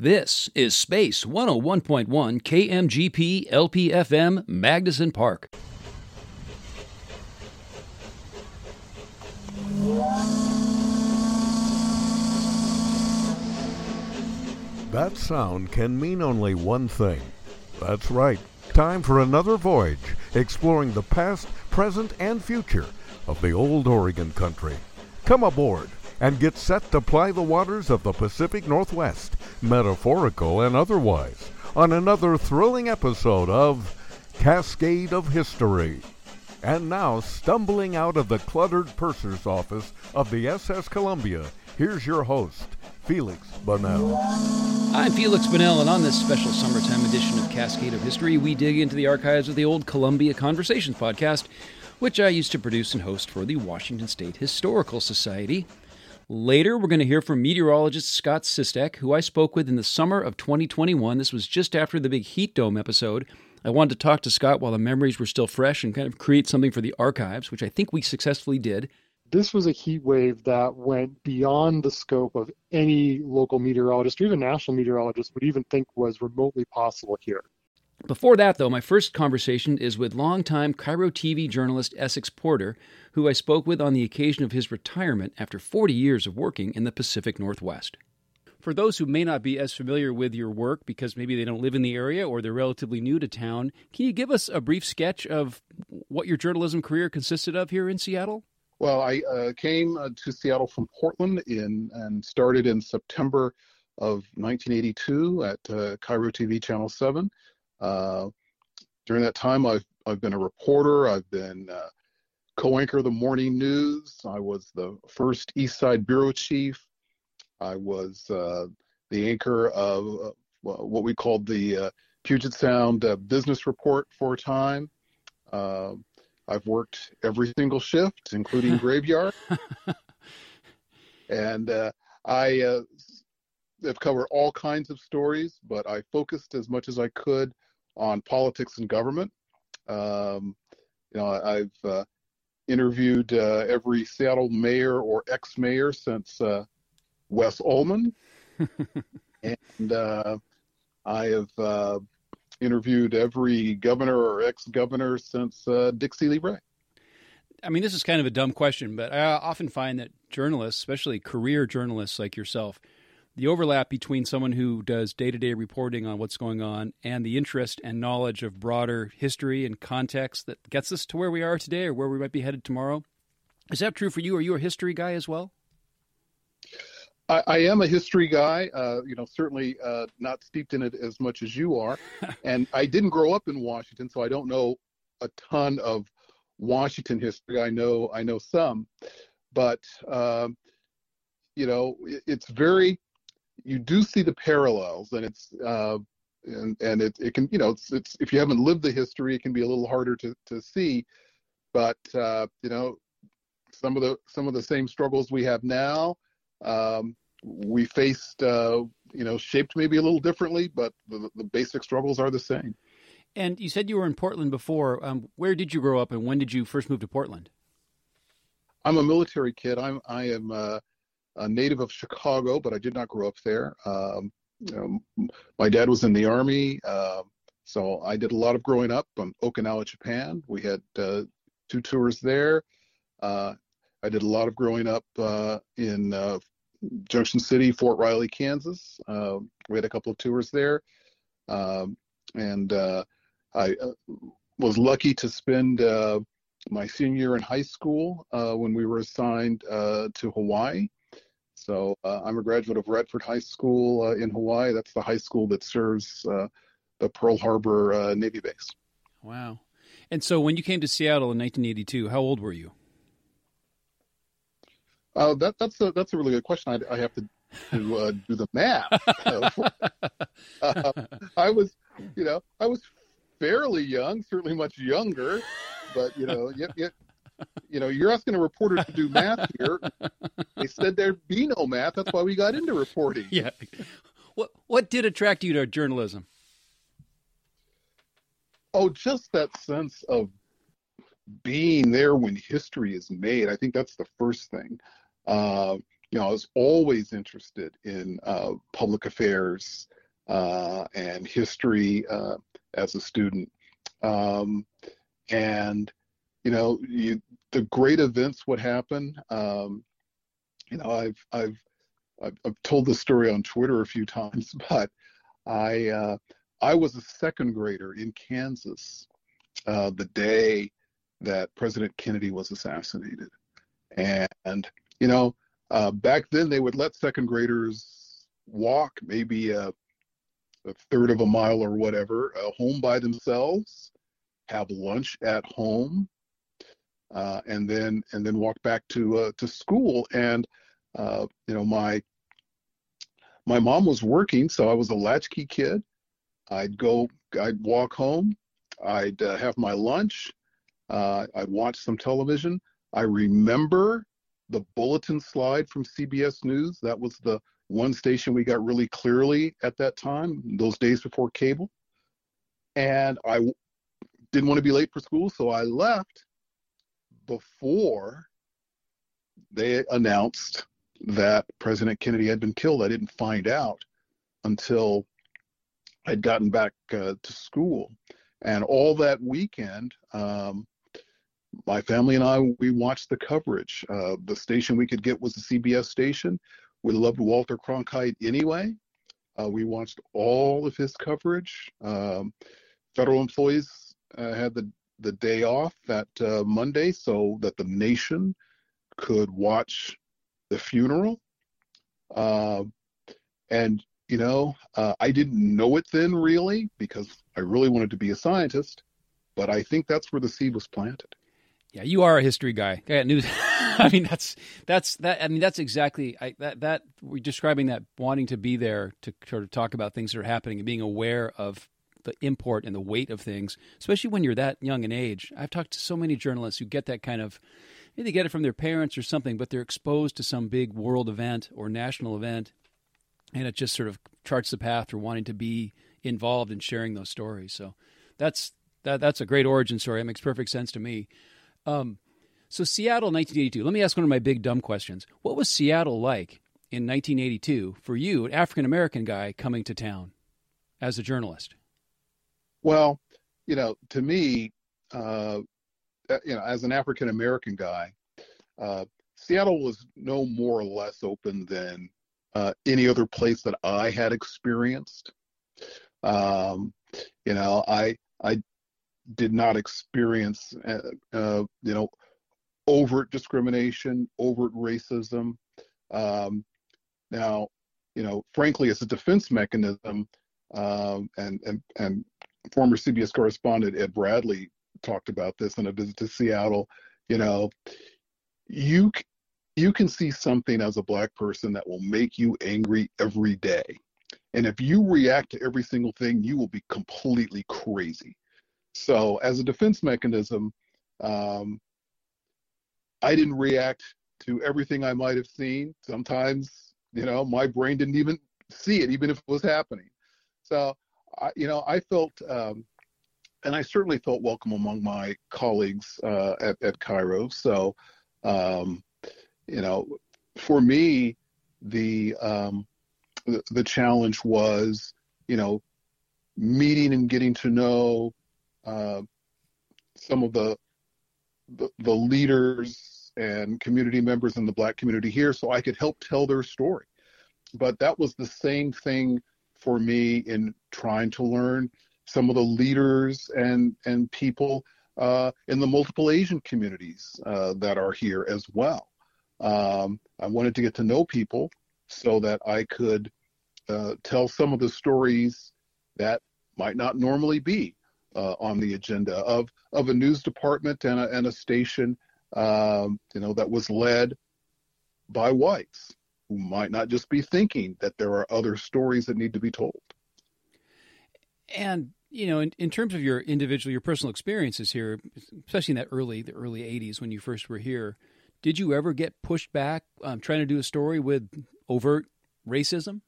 This is Space 101.1 KMGP LPFM Magnuson Park. That sound can mean only one thing. That's right. Time for another voyage exploring the past, present, and future of the old Oregon country. Come aboard and get set to ply the waters of the Pacific Northwest, metaphorical and otherwise, on another thrilling episode of Cascade of History. And now, stumbling out of the cluttered purser's office of the SS Columbia, here's your host, Feliks Banel. I'm Feliks Banel, and on this special summertime edition of Cascade of History, we dig into the archives of the old Columbia Conversations podcast, which I used to produce and host for the Washington State Historical Society. Later, we're going to hear from meteorologist Scott Sistek, who I spoke with in the summer of 2021. This was just after the big heat dome episode. I wanted to talk to Scott while the memories were still fresh and kind of create something for the archives, which I think we successfully did. This was a heat wave that went beyond the scope of any local meteorologist or even national meteorologist would even think was remotely possible here. Before that, though, my first conversation is with longtime KIRO TV journalist Essex Porter, who I spoke with on the occasion of his retirement after 40 years of working in the Pacific Northwest. For those who may not be as familiar with your work because maybe they don't live in the area or they're relatively new to town, can you give us a brief sketch of what your journalism career consisted of here in Seattle? Well, I uh, came uh, to Seattle from Portland in and started in September of 1982 at uh, KIRO TV Channel 7. Uh, during that time, I've I've been a reporter. I've been uh, co-anchor of the morning news. I was the first East Side bureau chief. I was uh, the anchor of what we called the Puget Sound Business Report for a time. I've worked every single shift, including graveyard. and uh, I uh, have covered all kinds of stories, but I focused as much as I could on politics and government. Um, you know, I've uh, interviewed uh, every Seattle mayor or ex-mayor since uh, Wes Uhlman, and uh, I have interviewed every governor or ex-governor since uh, Dixy Lee Ray. I mean, this is kind of a dumb question, but I often find that journalists, especially career journalists like yourself, the overlap between someone who does day to day reporting on what's going on and the interest and knowledge of broader history and context that gets us to where we are today or where we might be headed tomorrow. Is that true for you? Are you a history guy as well? I, I am a history guy, uh, you know, certainly uh, not steeped in it as much as you are. and I didn't grow up in Washington, so I don't know a ton of Washington history. I know I know some, but um, you know, it, it's very. You do see the parallels, and it's uh, and and it, it can you know it's it's if you haven't lived the history, it can be a little harder to to see. But uh, you know, some of the some of the same struggles we have now um, we faced, uh, you know, shaped maybe a little differently, but the, the, basic struggles are the same. And you said you were in Portland before. Um, where did you grow up, and when did you first move to Portland? I'm a military kid. I'm I am a, a native of Chicago, but I did not grow up there. Um, you know, my dad was in the army, uh, so I did a lot of growing up on Okinawa, Japan. We had uh, two tours there. Uh, I did a lot of growing up uh, in uh, Junction City, Fort Riley, Kansas. Uh, we had a couple of tours there, um, and uh, I was lucky to spend my senior year in high school when we were assigned to Hawaii. So I'm a graduate of Radford High School in Hawaii. That's the high school that serves the Pearl Harbor Navy base. Wow. And so when you came to Seattle in 1982, how old were you? Uh, that, that's a that's a really good question. I, I have to to uh, do the math. uh, I was, you know, I was fairly young, certainly much younger, but you know, yet, yet, you know, you're asking a reporter to do math here. They said there'd be no math. That's why we got into reporting. Yeah. What what did attract you to journalism? Oh, just that sense of being there when history is made. I think that's the first thing. Uh, you know, I was always interested in uh, public affairs uh, and history uh, as a student. Um, and, you know, you, the great events would happen. Um, you know, I've, I've, I've, I've told this story on Twitter a few times, but I, uh, I was a second grader in Kansas uh, the day that President Kennedy was assassinated. And, you know, uh, back then they would let second graders walk maybe a, a third of a mile or whatever, uh, home by themselves, have lunch at home, uh, and then and then walk back to uh, to school. And uh, you know, my my mom was working, so I was a latchkey kid. I'd go, I'd walk home, I'd uh, have my lunch, uh, I'd watch some television. I remember the bulletin slide from CBS News. That was the one station we got really clearly at that time, those days before cable. And I didn't want to be late for school, so I left before they announced that President Kennedy had been killed. I didn't find out until I'd gotten back uh, to school. And all that weekend, um, my family and I, we watched the coverage. Uh, the station we could get was the CBS station. We loved Walter Cronkite anyway. Uh, we watched all of his coverage. Um, federal employees uh, had the, the day off that uh, Monday so that the nation could watch the funeral. Um, and, you know, uh, I didn't know it then really because I really wanted to be a scientist, but I think that's where the seed was planted. Yeah, you are a history guy. I got news. I mean, that's that's that. I mean, that's exactly I, that that we're describing that wanting to be there to sort of talk about things that are happening and being aware of the import and the weight of things, especially when you're that young in age. I've talked to so many journalists who get that kind of maybe they get it from their parents or something, but they're exposed to some big world event or national event, and it just sort of charts the path for wanting to be involved in sharing those stories. So that's that that's a great origin story. It makes perfect sense to me. Um, so Seattle, 1982. Let me ask one of my big dumb questions. What was Seattle like in 1982 for you, an African American guy coming to town as a journalist? Well, you know, to me, uh, uh you know, as an African American guy, uh, Seattle was no more or less open than uh, any other place that I had experienced. Um, you know, I I did not experience, uh, uh, you know, overt discrimination, overt racism. Um, now, you know, frankly, as a defense mechanism, um, and and and former CBS correspondent Ed Bradley talked about this in a visit to Seattle. You know, you you can see something as a black person that will make you angry every day. And if you react to every single thing, you will be completely crazy. So, as a defense mechanism, um, I didn't react to everything I might have seen. Sometimes, you know, my brain didn't even see it, even if it was happening. So, I, you know, I felt, um, and I certainly felt welcome among my colleagues uh, at, at KIRO. So, um, you know, for me, the, um, the the challenge was, you know, meeting and getting to know uh, some of the, the, the leaders and community members in the black community here so I could help tell their story. But that was the same thing for me in trying to learn some of the leaders and and people uh, in the multiple Asian communities uh, that are here as well. Um, I wanted to get to know people so that I could uh, tell some of the stories that might not normally be uh, on the agenda of of a news department and a, and a station, um, you know, that was led by whites who might not just be thinking that there are other stories that need to be told. And you know, in, in terms of your individual, your personal experiences here, especially in that early the early '80s when you first were here, did you ever get pushed back um, trying to do a story with overt racism?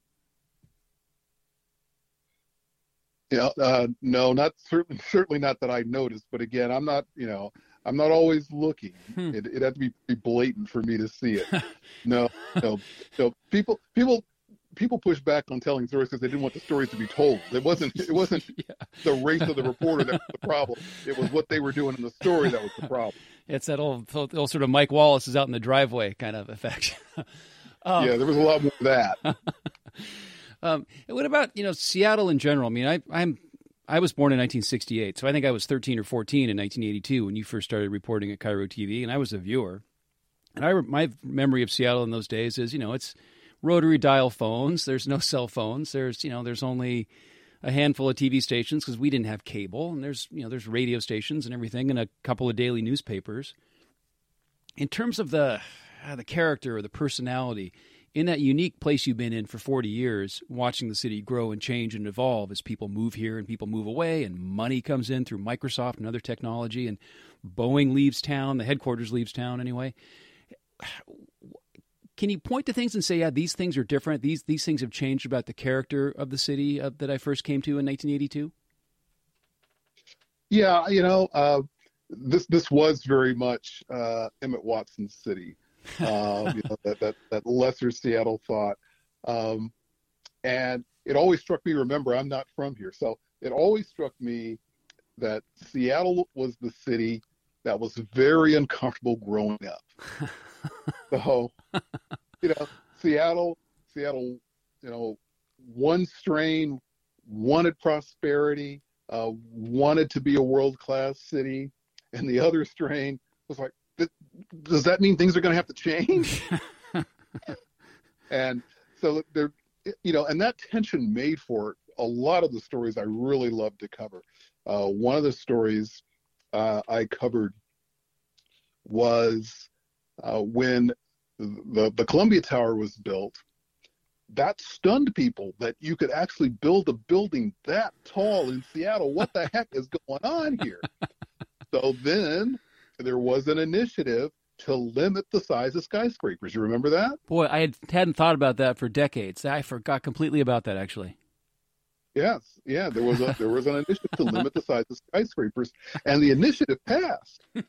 Yeah, uh, no, not certainly certainly not that I noticed. But again, I'm not you know I'm not always looking. Hmm. It, it had to be, be blatant for me to see it. no, no, no. People, people, people push back on telling stories because they didn't want the stories to be told. It wasn't, it wasn't Yeah. the race of the reporter that was the problem. It was what they were doing in the story that was the problem. It's that old, old sort of Mike Wallace is out in the driveway kind of effect. um, Yeah, there was a lot more of that. Um, what about you know Seattle in general? I mean, I, I'm I was born in 1968, so I think I was 13 or 14 in 1982 when you first started reporting at KIRO TV, and I was a viewer. And I my memory of Seattle in those days is you know it's rotary dial phones. There's no cell phones. There's you know there's only a handful of TV stations because we didn't have cable, and there's you know there's radio stations and everything, and a couple of daily newspapers. In terms of the uh, the character or the personality, in that unique place you've been in for 40 years, watching the city grow and change and evolve as people move here and people move away, and money comes in through Microsoft and other technology, and Boeing leaves town, the headquarters leaves town anyway. Can you point to things and say, yeah, these things are different? These these things have changed about the character of the city uh, that I first came to in 1982. Yeah, you know, uh, this this was very much uh, Emmett Watson's city. Um, you know, that, that that lesser Seattle thought, um, and it always struck me. Remember, I'm not from here, so it always struck me that Seattle was the city that was very uncomfortable growing up. so, you know, Seattle, Seattle, you know, one strain wanted prosperity, uh, wanted to be a world class city, and the other strain was like, "Th- does that mean things are going to have to change? and so there, you know, and that tension made for a lot of the stories I really love to cover. Uh, one of the stories uh, I covered was uh, when the the Columbia Tower was built. That stunned people that you could actually build a building that tall in Seattle. What the heck is going on here? so then there was an initiative to limit the size of skyscrapers. You remember that? Boy, I had, hadn't thought about that for decades. I forgot completely about that actually. Yes, yeah, there was a there was an initiative to limit the size of skyscrapers, and the initiative passed.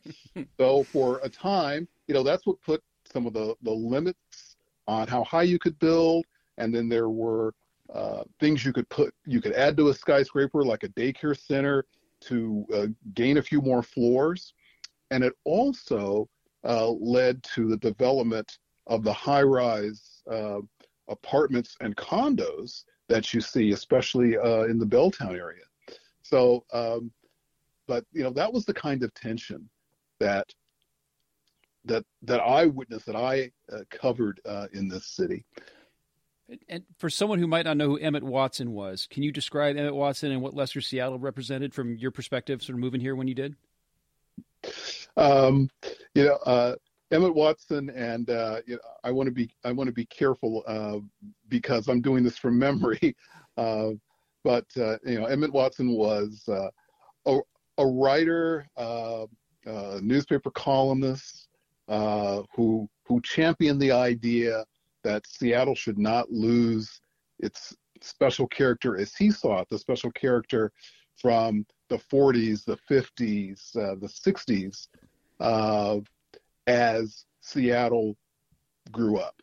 so for a time, you know, that's what put some of the the limits on how high you could build, and then there were uh, things you could put you could add to a skyscraper like a daycare center to uh, gain a few more floors, and it also uh, led to the development of the high-rise uh, apartments and condos that you see, especially uh, in the Belltown area. So, um, but you know, that was the kind of tension that that that I witnessed, that I uh, covered uh, in this city. And for someone who might not know who Emmett Watson was, can you describe Emmett Watson and what Lesser Seattle represented from your perspective, sort of moving here when you did? Um, you know, uh, Emmett Watson, and uh, you know, I want to be I want to be careful uh, because I'm doing this from memory. Uh, but uh, you know, Emmett Watson was uh, a, a writer, uh, a newspaper columnist who who championed the idea that Seattle should not lose its special character as he saw it, the special character from the 40s, the 50s, uh, the 60s, uh, as Seattle grew up.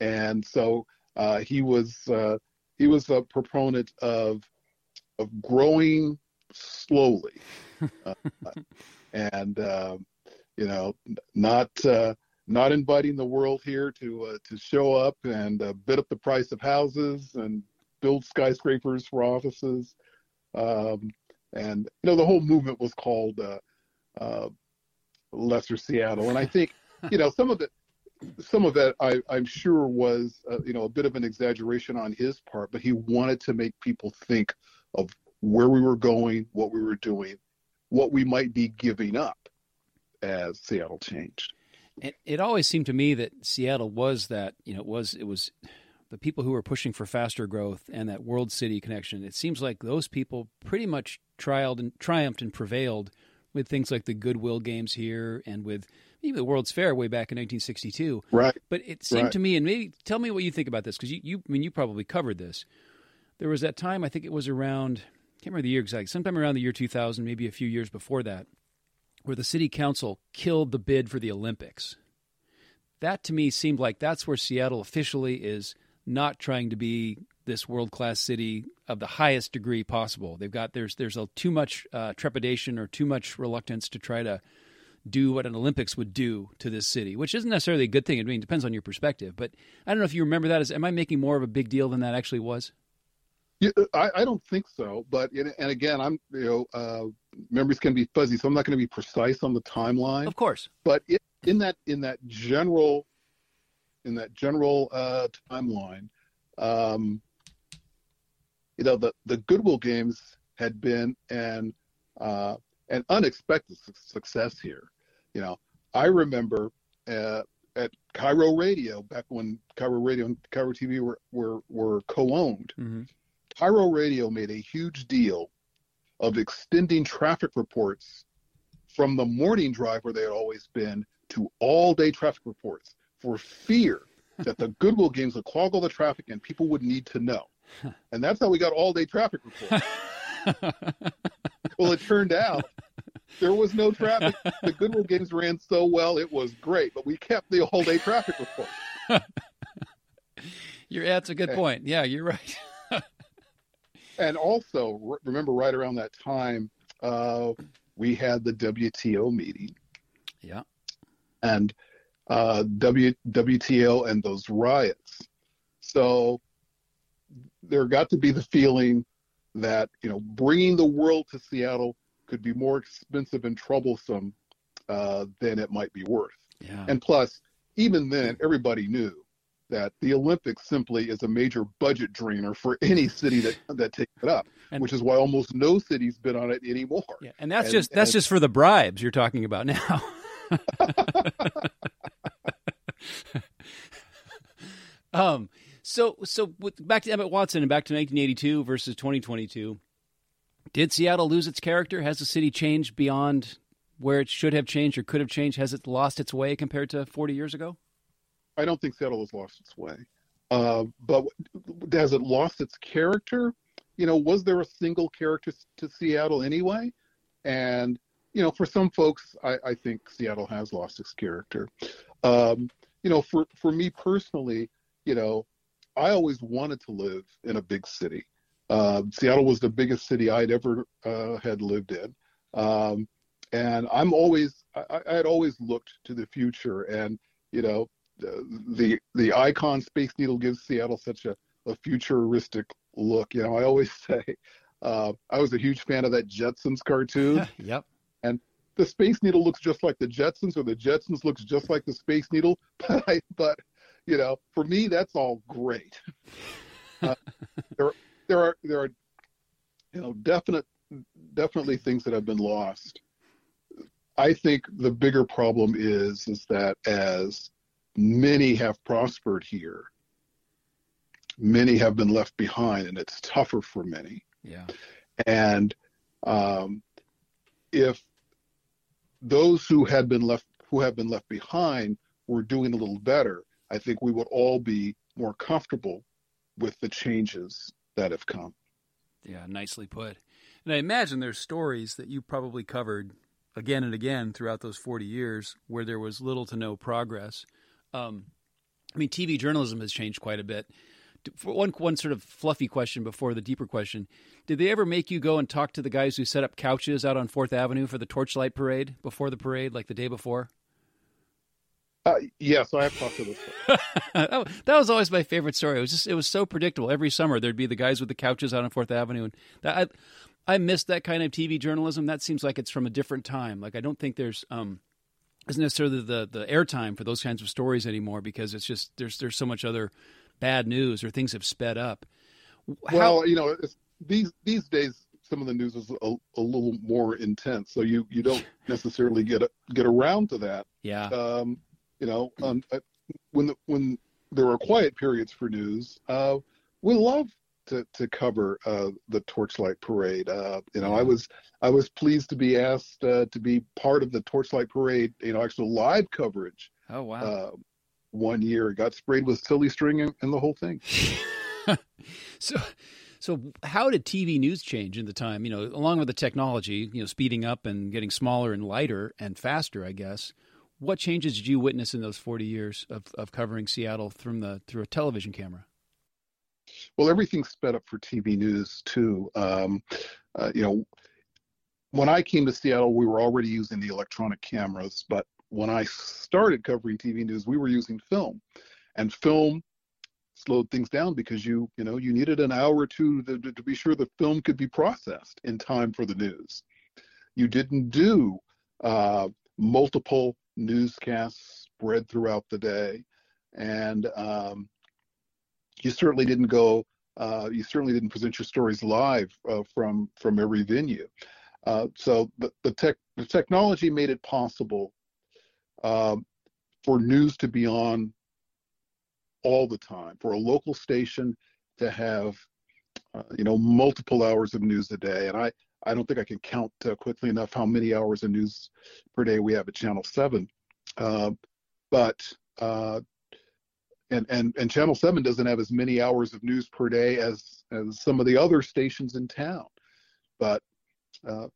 And so uh, he was uh, he was a proponent of of growing slowly, uh, and uh, you know not uh, not inviting the world here to uh, to show up and uh, bid up the price of houses and build skyscrapers for offices. Um, and you know the whole movement was called uh, uh, Lesser Seattle, and I think you know some of it, some of that I, I'm sure was uh, you know a bit of an exaggeration on his part, but he wanted to make people think of where we were going, what we were doing, what we might be giving up as Seattle changed. It, it always seemed to me that Seattle was that, you know, it was it was the people who were pushing for faster growth and that world city connection. It seems like those people pretty much trialed and triumphed and prevailed with things like the Goodwill Games here and with even the World's Fair way back in 1962. Right. But it seemed Right. to me, and maybe tell me what you think about this, because you, you, I mean, you probably covered this. There was that time, I think it was around, I can't remember the year exactly, sometime around the year 2000, maybe a few years before that, where the city council killed the bid for the Olympics. That to me seemed like that's where Seattle officially is not trying to be this world class city of the highest degree possible. They've got there's there's a, too much uh, trepidation or too much reluctance to try to do what an Olympics would do to this city, which isn't necessarily a good thing. I mean, it depends on your perspective. But I don't know if you remember that. As am I making more of a big deal than that actually was? Yeah, I, I don't think so. But and again, I'm you know uh, memories can be fuzzy, so I'm not going to be precise on the timeline. Of course. But it, in that in that general in that general uh, timeline, um, you know, the the Goodwill Games had been an uh, an unexpected su- success here. You know, I remember uh, at KIRO Radio back when KIRO Radio and KIRO TV were were, were co-owned. Mm-hmm. KIRO Radio made a huge deal of extending traffic reports from the morning drive where they had always been to all day traffic reports for fear that the Goodwill games would clog all the traffic and people would need to know. And that's how we got all day traffic reports. well, it turned out there was no traffic. The Goodwill games ran so well, it was great, but we kept the all day traffic report. You're, that's a good point. Yeah, you're right. and also, remember, right around that time, uh, we had the WTO meeting. Yeah. And uh, w, WTO and those riots. So there got to be the feeling that you know bringing the world to Seattle could be more expensive and troublesome uh, than it might be worth. Yeah. And plus, even then, everybody knew that the Olympics simply is a major budget drainer for any city that that takes it up, and, which is why almost no city's been on it anymore. Yeah, and that's and, just that's and, just for the bribes you're talking about now. um. So so with, back to Emmett Watson and back to 1982 versus 2022. Did Seattle lose its character? Has the city changed beyond where it should have changed or could have changed? Has it lost its way compared to 40 years ago? I don't think Seattle has lost its way. Uh, but has it lost its character? You know, was there a single character to Seattle anyway? And you know, for some folks, I, I think Seattle has lost its character. Um, you know, for for me personally, you know, I always wanted to live in a big city. Uh, Seattle was the biggest city I'd ever uh, had lived in, um, and I'm always I, I had always looked to the future. And you know, the the icon Space Needle gives Seattle such a, a futuristic look. You know, I always say uh, I was a huge fan of that Jetsons cartoon. yep. And the Space Needle looks just like the Jetsons, or the Jetsons looks just like the Space Needle. But I, but you know, for me, that's all great. Uh, there, there are there are, you know, definite definitely things that have been lost. I think the bigger problem is is that as many have prospered here, many have been left behind, and it's tougher for many. Yeah. And um, if those who had been left who have been left behind were doing a little better, I think we would all be more comfortable with the changes that have come. Yeah, nicely put. And I imagine there's stories that you probably covered again and again throughout those 40 years where there was little to no progress. Um, I mean, TV journalism has changed quite a bit. For one, one sort of fluffy question before the deeper question: Did they ever make you go and talk to the guys who set up couches out on Fourth Avenue for the Torchlight Parade before the parade, like the day before? Uh, so I have talked to this. that was always my favorite story. It was just it was so predictable. Every summer there'd be the guys with the couches out on Fourth Avenue, and that I I missed that kind of TV journalism. That seems like it's from a different time. Like I don't think there's um isn't necessarily the the airtime for those kinds of stories anymore because it's just there's there's so much other bad news or things have sped up. How, well, you know, these these days some of the news is a, a, little more intense, so you you don't necessarily get get around to that. Yeah. Um, you know, um, uh, when the, when there are quiet periods for news, uh, we love to, to cover uh, the Torchlight Parade. Uh, you know, I was I was pleased to be asked uh, to be part of the Torchlight Parade. You know, actual live coverage. Oh wow! Uh, one year, got sprayed with silly string and, and the whole thing. so, So, how did TV news change in the time? You know, along with the technology, you know, speeding up and getting smaller and lighter and faster, I guess. What changes did you witness in those 40 years of, of covering Seattle from the through a television camera? Well, everything sped up for TV news too. Um, uh, you know, when I came to Seattle, we were already using the electronic cameras, but when I started covering TV news, we were using film, and film slowed things down because you you know you needed an hour or two to, to, be sure the film could be processed in time for the news. You didn't do uh, multiple newscasts spread throughout the day, and um, you certainly didn't go. Uh, you certainly didn't present your stories live uh, from from every venue. Uh, so the the, tech, the technology made it possible um, for news to be on all the time, for a local station to have, uh, you know, multiple hours of news a day. And I, I don't think I can count uh, quickly enough how many hours of news per day we have at Channel 7. Uh, but, uh, and, and, and Channel 7 doesn't have as many hours of news per day as, as some of the other stations in town. But uh,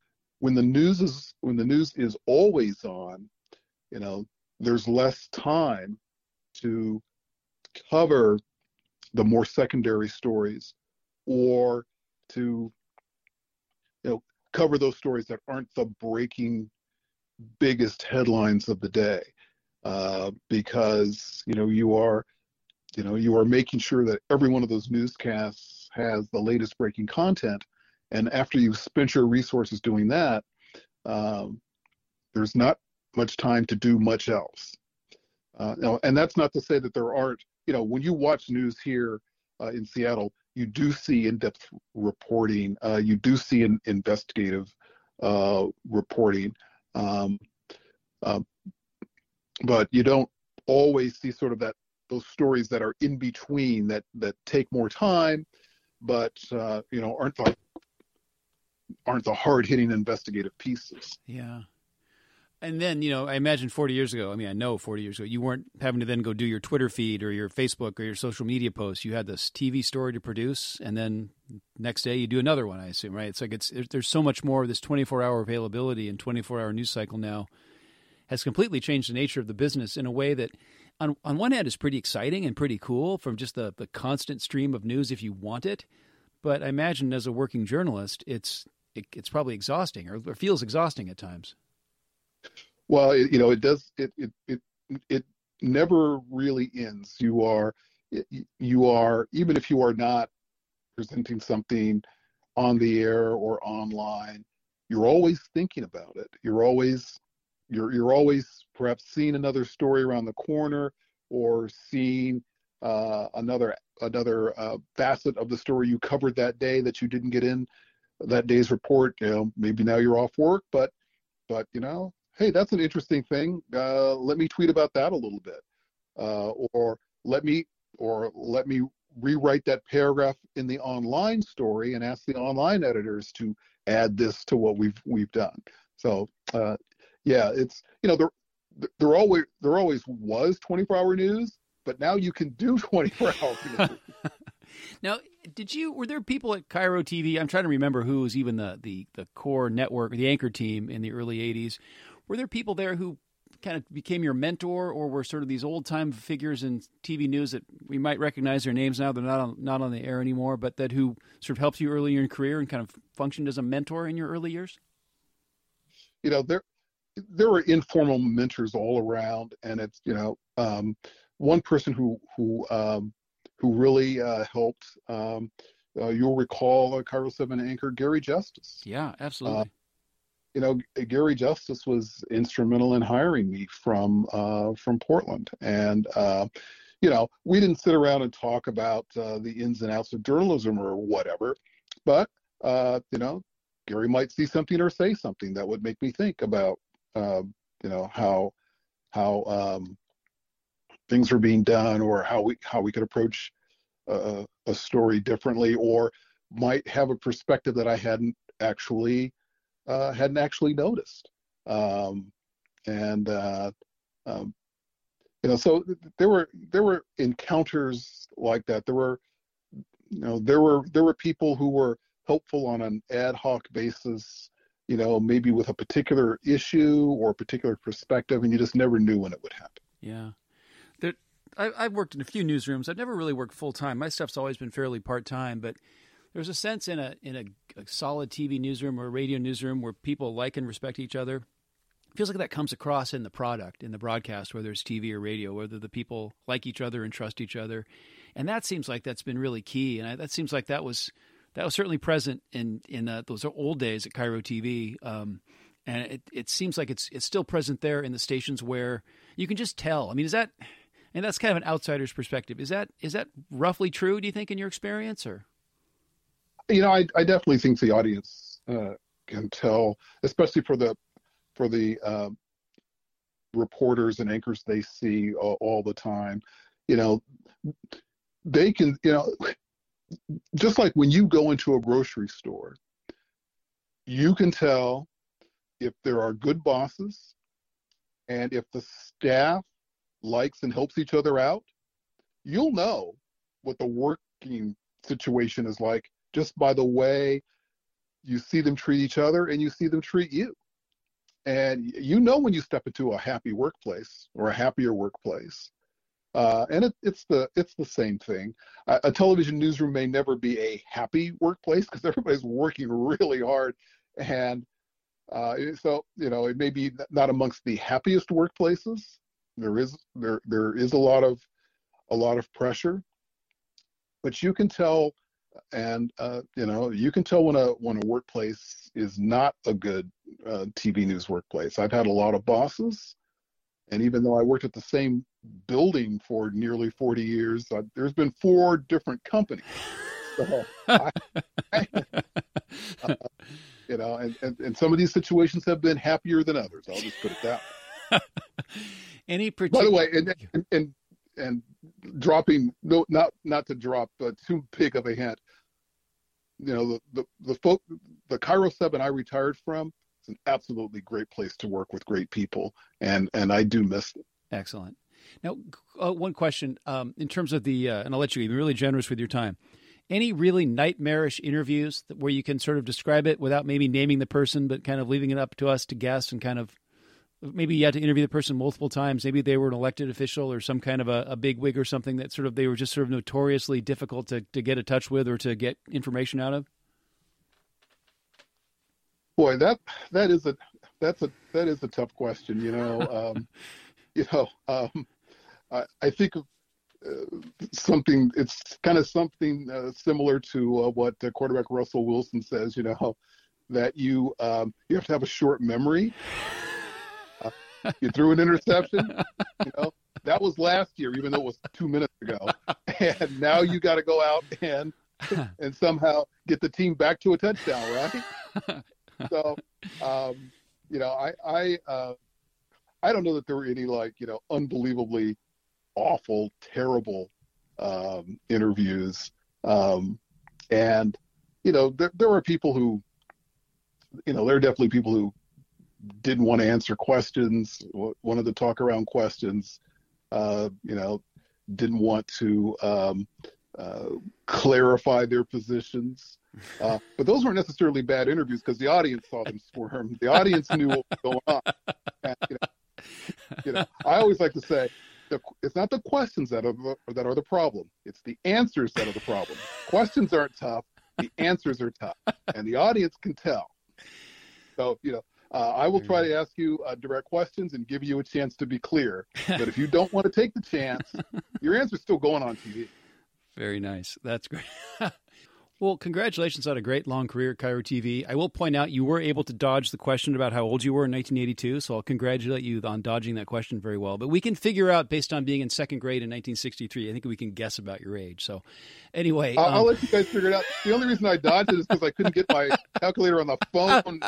when the news is when the news is always on, you know, there's less time to cover the more secondary stories or to cover those stories that aren't the breaking biggest headlines of the day uh, because you know you are you know you are making sure that every one of those newscasts has the latest breaking content. And after you've spent your resources doing that um, there's not much time to do much else. Uh, you know, and that's not to say that there aren't you know, when you watch news here uh, in Seattle, you do see in-depth reporting. Uh, you do see an investigative uh, reporting, um, um, but you don't always see sort of that those stories that are in between that that take more time, but uh, you know aren't the aren't the hard-hitting investigative pieces. Yeah. And then, you know, I imagine 40 years ago, I mean, I know 40 years ago, you weren't having to then go do your Twitter feed or your Facebook or your social media posts. You had this TV story to produce, and then next day you do another one, I assume, right? It's like it's there's so much more. Of this 24 hour availability and 24 hour news cycle now has completely changed the nature of the business in a way that, on, on one hand, is pretty exciting and pretty cool from just the, the constant stream of news if you want it. But I imagine as a working journalist, it's it, it's probably exhausting or, or feels exhausting at times. Well, it, you know, it does. It it it it never really ends. You are you are even if you are not presenting something on the air or online, you're always thinking about it. You're always you're you're always perhaps seeing another story around the corner or seeing uh, another another uh, facet of the story you covered that day that you didn't get in that day's report. You know, maybe now you're off work, but but you know hey, that's an interesting thing. Uh, let me tweet about that a little bit, uh, or let me or let me rewrite that paragraph in the online story and ask the online editors to add this to what we've we've done. So uh, yeah, it's you know there there always there always was 24 hour news, but now you can do 24 hour news. Now, did you were there people at KIRO TV? I'm trying to remember who was even the the the core network, the anchor team in the early '80s. Were there people there who kind of became your mentor, or were sort of these old time figures in TV news that we might recognize their names now? They're not on, not on the air anymore, but that who sort of helped you early in your career and kind of functioned as a mentor in your early years. You know, there there were informal mentors all around, and it's you know um, one person who who um, who really uh, helped. Um, uh, you'll recall uh, KIRO 7 anchor Gary Justice. Yeah, absolutely. Uh, you know, Gary Justice was instrumental in hiring me from uh, from Portland, and uh, you know, we didn't sit around and talk about uh, the ins and outs of journalism or whatever, but uh, you know, Gary might see something or say something that would make me think about uh, you know how how um, things were being done or how we how we could approach a, a story differently, or might have a perspective that I hadn't actually uh, hadn't actually noticed. Um, and uh, um, you know, so there were there were encounters like that. There were you know, there were there were people who were helpful on an ad hoc basis, you know, maybe with a particular issue or a particular perspective, and you just never knew when it would happen. Yeah. There, I, I've worked in a few newsrooms. I've never really worked full time. My stuff's always been fairly part time, but there's a sense in a in a, a, solid TV newsroom or radio newsroom where people like and respect each other. It feels like that comes across in the product, in the broadcast, whether it's TV or radio, whether the people like each other and trust each other, and that seems like that's been really key. And I, that seems like that was that was certainly present in in uh, those old days at KIRO TV. Um, and it, it seems like it's it's still present there in the stations where you can just tell. I mean, is that and that's kind of an outsider's perspective. Is that is that roughly true? Do you think in your experience, or you know, I, I definitely think the audience uh, can tell, especially for the for the uh, reporters and anchors they see all, all the time. You know, they can, you know, just like when you go into a grocery store, you can tell if there are good bosses and if the staff likes and helps each other out, you'll know what the working situation is like just by the way you see them treat each other and you see them treat you. And you know when you step into a happy workplace or a happier workplace. Uh, and it, it's the it's the same thing. A, television newsroom may never be a happy workplace because everybody's working really hard, and uh, so you know it may be not amongst the happiest workplaces. There is there there is a lot of a lot of pressure, but you can tell and uh, you know you can tell when a when a workplace is not a good uh, TV news workplace. I've had a lot of bosses, and even though I worked at the same building for nearly 40 years, uh, there's been four different companies. So I, I, uh, you know, and, and, and some of these situations have been happier than others. I'll just put it that way. Any particular? By the way, and, and, and and dropping no not not to drop but too big of a hint. You know the the the folk the KIRO 7 I retired from it's an absolutely great place to work with great people and and I do miss it. Excellent. Now uh, one question um, in terms of the uh, and I'll let you be really generous with your time. Any really nightmarish interviews where you can sort of describe it without maybe naming the person but kind of leaving it up to us to guess and kind of maybe you had to interview the person multiple times. Maybe they were an elected official or some kind of a, a big wig or something that sort of they were just sort of notoriously difficult to, to get in touch with or to get information out of. Boy, that that is a that's a that is a tough question. You know, um, you know, um, I, I think uh, something. It's kind of something uh, similar to uh, what quarterback Russell Wilson says. You know, that you um, you have to have a short memory you threw an interception. You know, that was last year, even though it was two minutes ago. And now you got to go out and and somehow get the team back to a touchdown, right? so, um, you know, I I uh, I don't know that there were any like you know unbelievably awful, terrible um, interviews, um, and you know there there are people who, you know, there are definitely people who didn't want to answer questions, wanted to talk around questions, uh, you know, didn't want to um, uh, clarify their positions. Uh, but those weren't necessarily bad interviews because the audience saw them squirm. The audience knew what was going on. And, you, know, you know, I always like to say, the, it's not the questions that are that are the problem. It's the answers that are the problem. questions aren't tough. The answers are tough, and the audience can tell. So you know, uh, I will try to ask you uh, direct questions and give you a chance to be clear. But if you don't want to take the chance, your answer's still going on TV. Very nice. That's great. Well, congratulations on a great long career at KIRO TV. I will point out you were able to dodge the question about how old you were in 1982, so I'll congratulate you on dodging that question very well. But we can figure out, based on being in second grade in 1963, I think we can guess about your age. So, anyway. I'll, um, I'll let you guys figure it out. The only reason I dodged it is because I couldn't get my calculator on the phone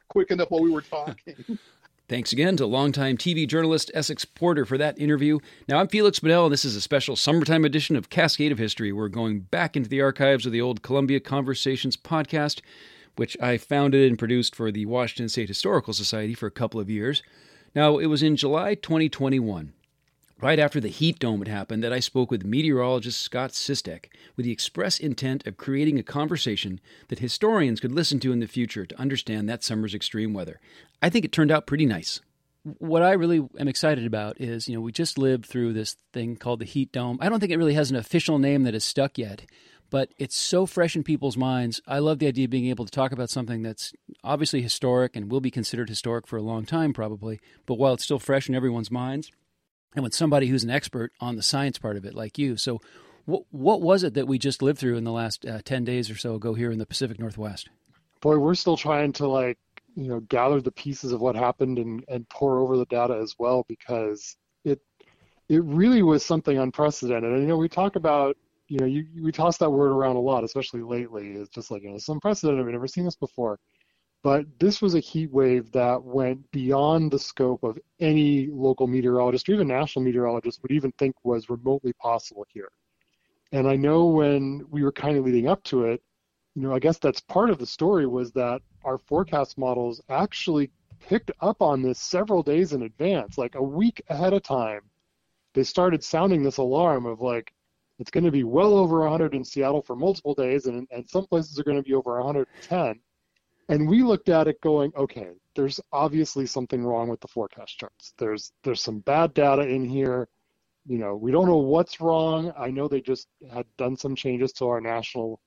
quick enough while we were talking. Thanks again to longtime TV journalist Essex Porter for that interview. Now, I'm Feliks Banel, and this is a special summertime edition of Cascade of History. We're going back into the archives of the old Columbia Conversations podcast, which I founded and produced for the Washington State Historical Society for a couple of years. Now, it was in July 2021 right after the heat dome had happened that I spoke with meteorologist Scott Sistek with the express intent of creating a conversation that historians could listen to in the future to understand that summer's extreme weather. I think it turned out pretty nice. What I really am excited about is, you know, we just lived through this thing called the heat dome. I don't think it really has an official name that is stuck yet, but it's so fresh in people's minds. I love the idea of being able to talk about something that's obviously historic and will be considered historic for a long time, probably, but while it's still fresh in everyone's minds, and with somebody who's an expert on the science part of it, like you. So, what what was it that we just lived through in the last uh, ten days or so ago here in the Pacific Northwest? Boy, we're still trying to like you know gather the pieces of what happened and and pore over the data as well because it it really was something unprecedented. And you know, we talk about you know you we toss that word around a lot, especially lately. It's just like you know it's unprecedented. We've never seen this before. But this was a heat wave that went beyond the scope of any local meteorologist or even national meteorologist would even think was remotely possible here. And I know when we were kind of leading up to it, you know, I guess that's part of the story was that our forecast models actually picked up on this several days in advance, like a week ahead of time. They started sounding this alarm of like, it's going to be well over 100 in Seattle for multiple days, and, and some places are going to be over 110. And we looked at it going, okay, there's obviously something wrong with the forecast charts. There's there's some bad data in here. You know, we don't know what's wrong. I know they just had done some changes to our national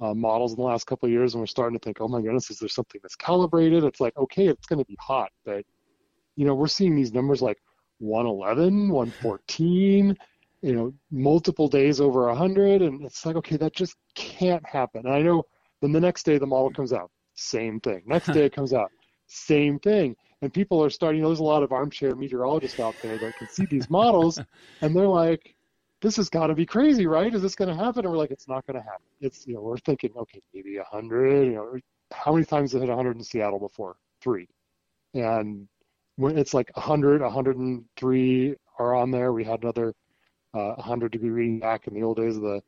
uh, models in the last couple of years, and we're starting to think, oh my goodness, is there something that's calibrated? It's like, okay, it's going to be hot, but you know, we're seeing these numbers like 111, 114, you know, multiple days over 100, and it's like, okay, that just can't happen. And I know. Then the next day the model comes out, same thing. Next day it comes out, same thing. And people are starting, you know, there's a lot of armchair meteorologists out there that can see these models and they're like, this has got to be crazy, right? Is this going to happen? And we're like, it's not going to happen. It's, you know, we're thinking, okay, maybe 100, you know, how many times has it hit 100 in Seattle before? Three. And when it's like 100, 103 are on there. We had another uh, 100 degree reading back in the old days of the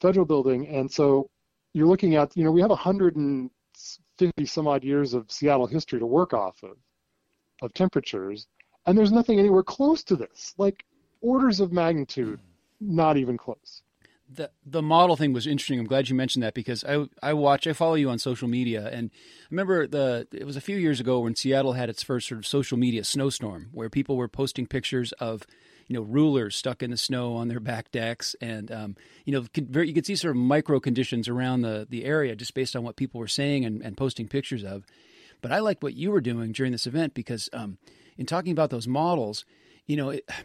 federal building. And so you're looking at, you know, we have 100 and 50 some odd years of Seattle history to work off of, of temperatures, and there's nothing anywhere close to this. Like orders of magnitude, hmm. not even close. The the model thing was interesting. I'm glad you mentioned that because I I watch I follow you on social media and I remember the it was a few years ago when Seattle had its first sort of social media snowstorm where people were posting pictures of you know rulers stuck in the snow on their back decks, and um, you know you could see sort of micro conditions around the the area just based on what people were saying and, and posting pictures of. But I liked what you were doing during this event because um, in talking about those models, you know. It,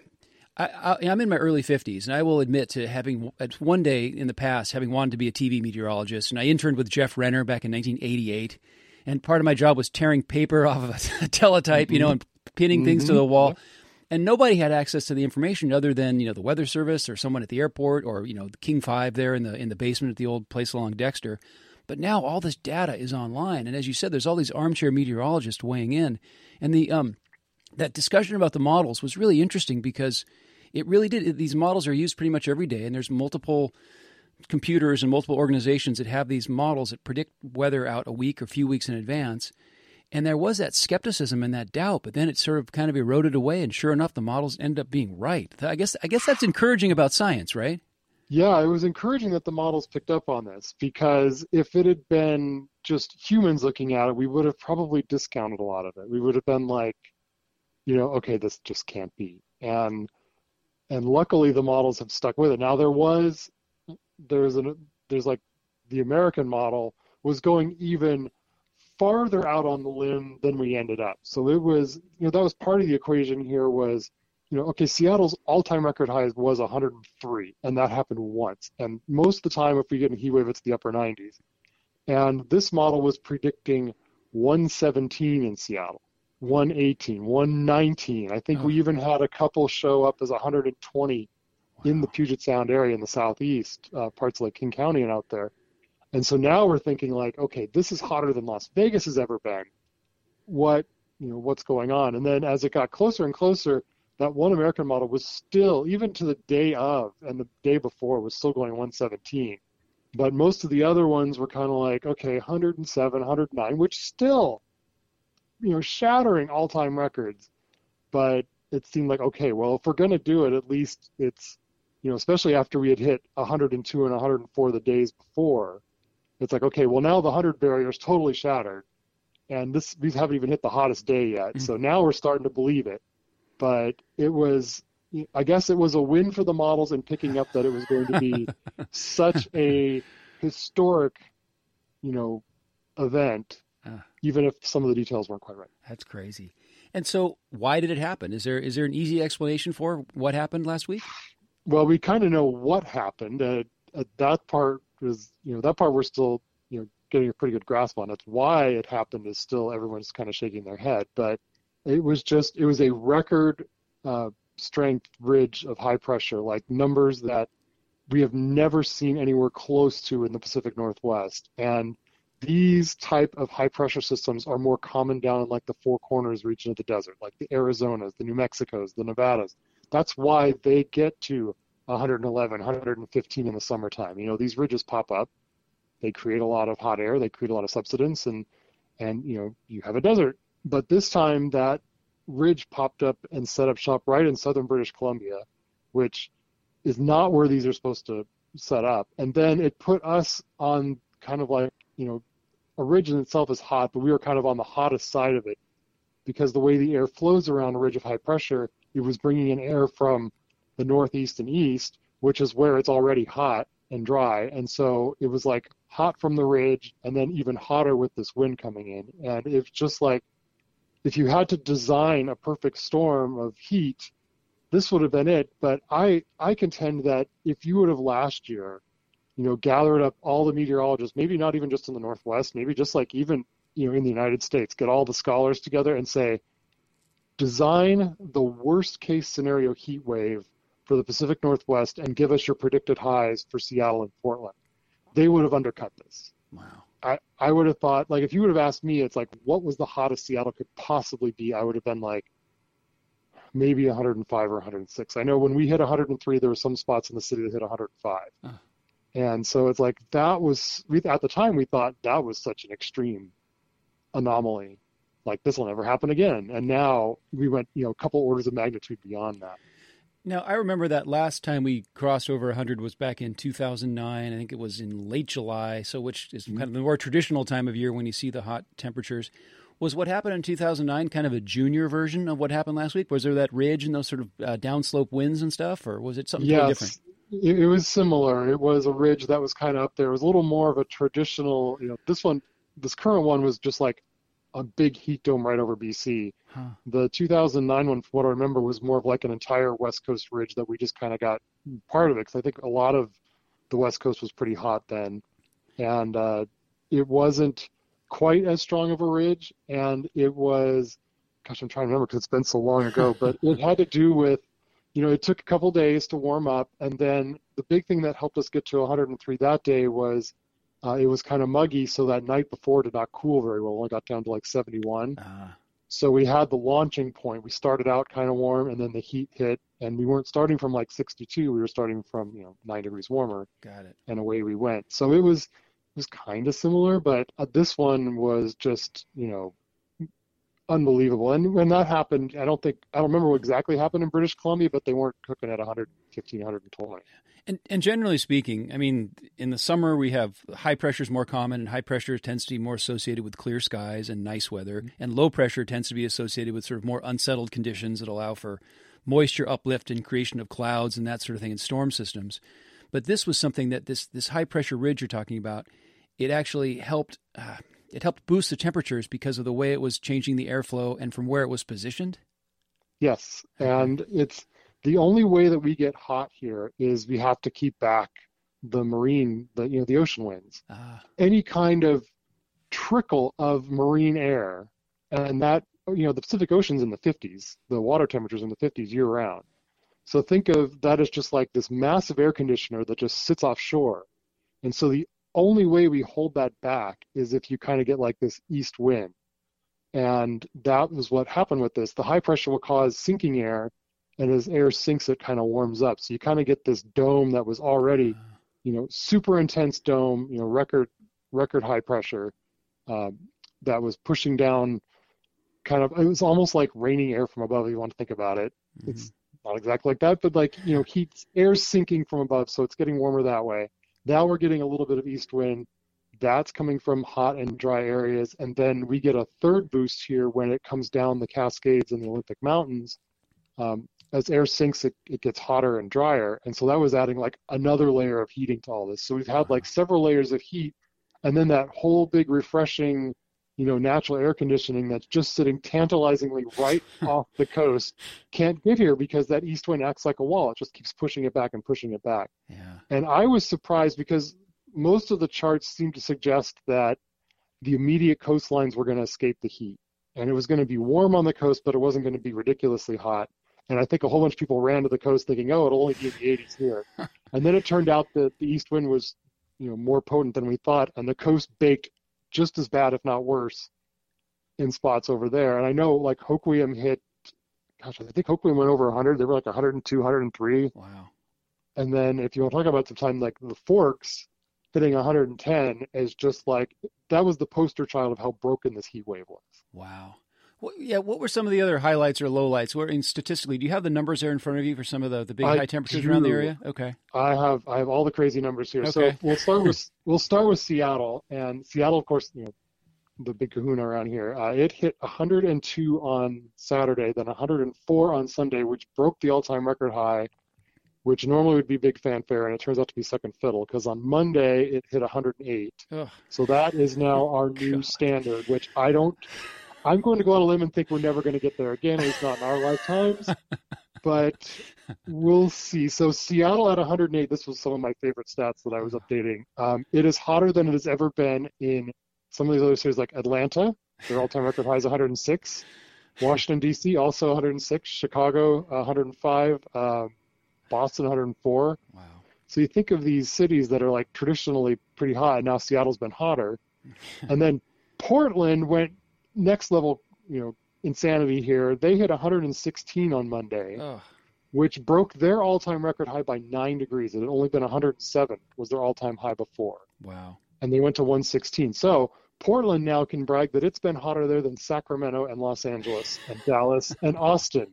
I, am in my early 50s, and I will admit to having one day in the past having wanted to be a TV meteorologist. And I interned with Jeff Renner back in 1988, and part of my job was tearing paper off of a teletype, mm-hmm. you know, and pinning mm-hmm. things to the wall and nobody had access to the information other than you know the weather service or someone at the airport or you know the King Five there in the in the basement at the old place along Dexter. But now all this data is online, and as you said, there's all these armchair meteorologists weighing in, and the um, that discussion about the models was really interesting because it really did. These models are used pretty much every day, and there's multiple computers and multiple organizations that have these models that predict weather out a week or a few weeks in advance. And there was that skepticism and that doubt, but then it sort of kind of eroded away. And sure enough, the models end up being right. I guess I guess that's encouraging about science, right? Yeah, it was encouraging that the models picked up on this because if it had been just humans looking at it, we would have probably discounted a lot of it. We would have been like, you know, okay, this just can't be. And and luckily the models have stuck with it. Now there was there's an there's like the American model was going even farther out on the limb than we ended up. So it was, you know, that was part of the equation here was, you know, okay, Seattle's all-time record high was 103, and that happened once. And most of the time, if we get a heat wave, it's the upper 90s. And this model was predicting 117 in Seattle, 118, 119. I think oh. we even had a couple show up as 120 wow. in the Puget Sound area in the southeast, uh, parts like King County and out there. And so now we're thinking like, okay, this is hotter than Las Vegas has ever been. What, you know, what's going on? And then as it got closer and closer, that one American model was still, even to the day of and the day before, was still going 117. But most of the other ones were kind of like, okay, 107, 109, which still, you know, shattering all-time records. But it seemed like okay, well, if we're going to do it, at least it's you know, especially after we had hit 102 and 104 the days before, it's like okay, well now the 100 barrier is totally shattered, and this we haven't even hit the hottest day yet. Mm-hmm. So now we're starting to believe it, but it was. I guess it was a win for the models in picking up that it was going to be such a historic, you know, event, uh, even if some of the details weren't quite right. That's crazy. And so, why did it happen? Is there is there an easy explanation for what happened last week? Well, we kind of know what happened. Uh, uh, that part is, you know, that part we're still, you know, getting a pretty good grasp on. That's why it happened is still everyone's kind of shaking their head. But it was just, it was a record uh, strength ridge of high pressure, like numbers that we have never seen anywhere close to in the Pacific Northwest. And these type of high pressure systems are more common down in like the four corners region of the desert, like the Arizonas, the New Mexicos, the Nevadas. That's why they get to 111, 115 in the summertime. You know, these ridges pop up, they create a lot of hot air, they create a lot of subsidence, and and you know you have a desert. But this time that ridge popped up and set up shop right in southern British Columbia, which is not where these are supposed to set up. And then it put us on kind of like you know, a ridge in itself is hot, but we were kind of on the hottest side of it because the way the air flows around a ridge of high pressure, it was bringing in air from the northeast and east, which is where it's already hot and dry. And so it was like hot from the ridge and then even hotter with this wind coming in. And it's just like if you had to design a perfect storm of heat, this would have been it. But I, I contend that if you would have last year you know, gathered up all the meteorologists, maybe not even just in the Northwest, maybe just like even, you know, in the United States, get all the scholars together and say, design the worst case scenario heat wave for the Pacific Northwest and give us your predicted highs for Seattle and Portland. They would have undercut this. Wow. I, I would have thought, like, if you would have asked me, it's like, what was the hottest Seattle could possibly be? I would have been like, maybe 105 or 106. I know when we hit 103, there were some spots in the city that hit 105. Uh. And so it's like that was we at the time we thought that was such an extreme anomaly. Like this will never happen again. And now we went, you know, a couple orders of magnitude beyond that. Now, I remember that last time we crossed over 100 was back in 2009. I think it was in late July, so which is mm-hmm. kind of the more traditional time of year when you see the hot temperatures. Was what happened in 2009 kind of a junior version of what happened last week? Was there that ridge and those sort of uh, downslope winds and stuff, or was it something yes. totally different? it, it was similar. It was a ridge that was kind of up there. It was a little more of a traditional, you know, this one, this current one was just like a big heat dome right over BC. Huh. The 2009 one, from what I remember, was more of like an entire West Coast ridge that we just kind of got part of it because I think a lot of the West Coast was pretty hot then, and uh, it wasn't quite as strong of a ridge, and it was, gosh, I'm trying to remember because it's been so long ago, but it had to do with you know, it took a couple days to warm up, and then the big thing that helped us get to 103 that day was uh, it was kind of muggy, so that night before did not cool very well. Only got down to like 71. Uh. So we had the launching point. We started out kind of warm, and then the heat hit, and we weren't starting from like 62. We were starting from you know nine degrees warmer. Got it. And away we went. So it was it was kind of similar, but uh, this one was just you know unbelievable. And when that happened, I don't think I don't remember what exactly happened in British Columbia, but they weren't cooking at 115, 120. And, and generally speaking, I mean, in the summer we have high pressure is more common, and high pressure tends to be more associated with clear skies and nice weather, mm-hmm. and low pressure tends to be associated with sort of more unsettled conditions that allow for moisture uplift and creation of clouds and that sort of thing in storm systems. But this was something that this this high pressure ridge you're talking about, it actually helped. Uh, it helped boost the temperatures because of the way it was changing the airflow and from where it was positioned? Yes, and it's the only way that we get hot here is we have to keep back the marine, the you know the ocean winds. Ah. Any kind of trickle of marine air, and that you know the Pacific Ocean's in the 50s, the water temperatures in the 50s year round. So think of that as just like this massive air conditioner that just sits offshore. And so the only way we hold that back is if you kind of get like this east wind. And that was what happened with this. The high pressure will cause sinking air, and as air sinks, it kind of warms up. So you kind of get this dome that was already, you know, super intense dome, you know, record record high pressure um, that was pushing down kind of it was almost like raining air from above if you want to think about it. Mm-hmm. It's not exactly like that, but like you know, heat air's sinking from above, so it's getting warmer that way. Now we're getting a little bit of east wind. That's coming from hot and dry areas, and then we get a third boost here when it comes down the Cascades and the Olympic Mountains. Um, as air sinks, it, it gets hotter and drier, and so that was adding like another layer of heating to all this. So we've had like several layers of heat, and then that whole big refreshing you know, natural air conditioning that's just sitting tantalizingly right off the coast can't get here because that east wind acts like a wall. It just keeps pushing it back and pushing it back. Yeah. And I was surprised because most of the charts seem to suggest that the immediate coastlines were going to escape the heat. And it was going to be warm on the coast, but it wasn't going to be ridiculously hot. And I think a whole bunch of people ran to the coast thinking, oh, it'll only be in the 80s here. and then it turned out that the east wind was, you know, more potent than we thought, and the coast baked just as bad, if not worse, in spots over there. And I know like Hoquiam hit, gosh, I think Hoquiam went over 100. They were like 102, 103. Wow. And then if you want to talk about some time, like the Forks hitting 110 is just like that was the poster child of how broken this heat wave was. Wow. What, yeah, what were some of the other highlights or lowlights? Where in statistically, do you have the numbers there in front of you for some of the, the big I high temperatures do. around the area? Okay. I have I have all the crazy numbers here. So we'll start with we'll start with Seattle and Seattle, of course, you know, the big Kahuna around here. Uh, it hit 102 on Saturday, then 104 on Sunday, which broke the all-time record high, which normally would be big fanfare, and it turns out to be second fiddle because on Monday it hit 108. Ugh. So that is now our new standard, which I don't. I'm going to go on a limb and think we're never going to get there again, at least not in our lifetimes. But we'll see. So Seattle at 108. This was some of my favorite stats that I was updating. Um, it is hotter than it has ever been in some of these other cities, like Atlanta. Their all-time record high is 106. Washington D.C. also 106. Chicago 105. Um, Boston 104. Wow. So you think of these cities that are like traditionally pretty hot. Now Seattle's been hotter, and then Portland went next level. You know, insanity here. They hit 116 on Monday, Ugh. which broke their all-time record high by nine degrees. It had only been 107 was their all-time high before, Wow. and they went to 116. So Portland now can brag that it's been hotter there than Sacramento and Los Angeles and Dallas and Austin.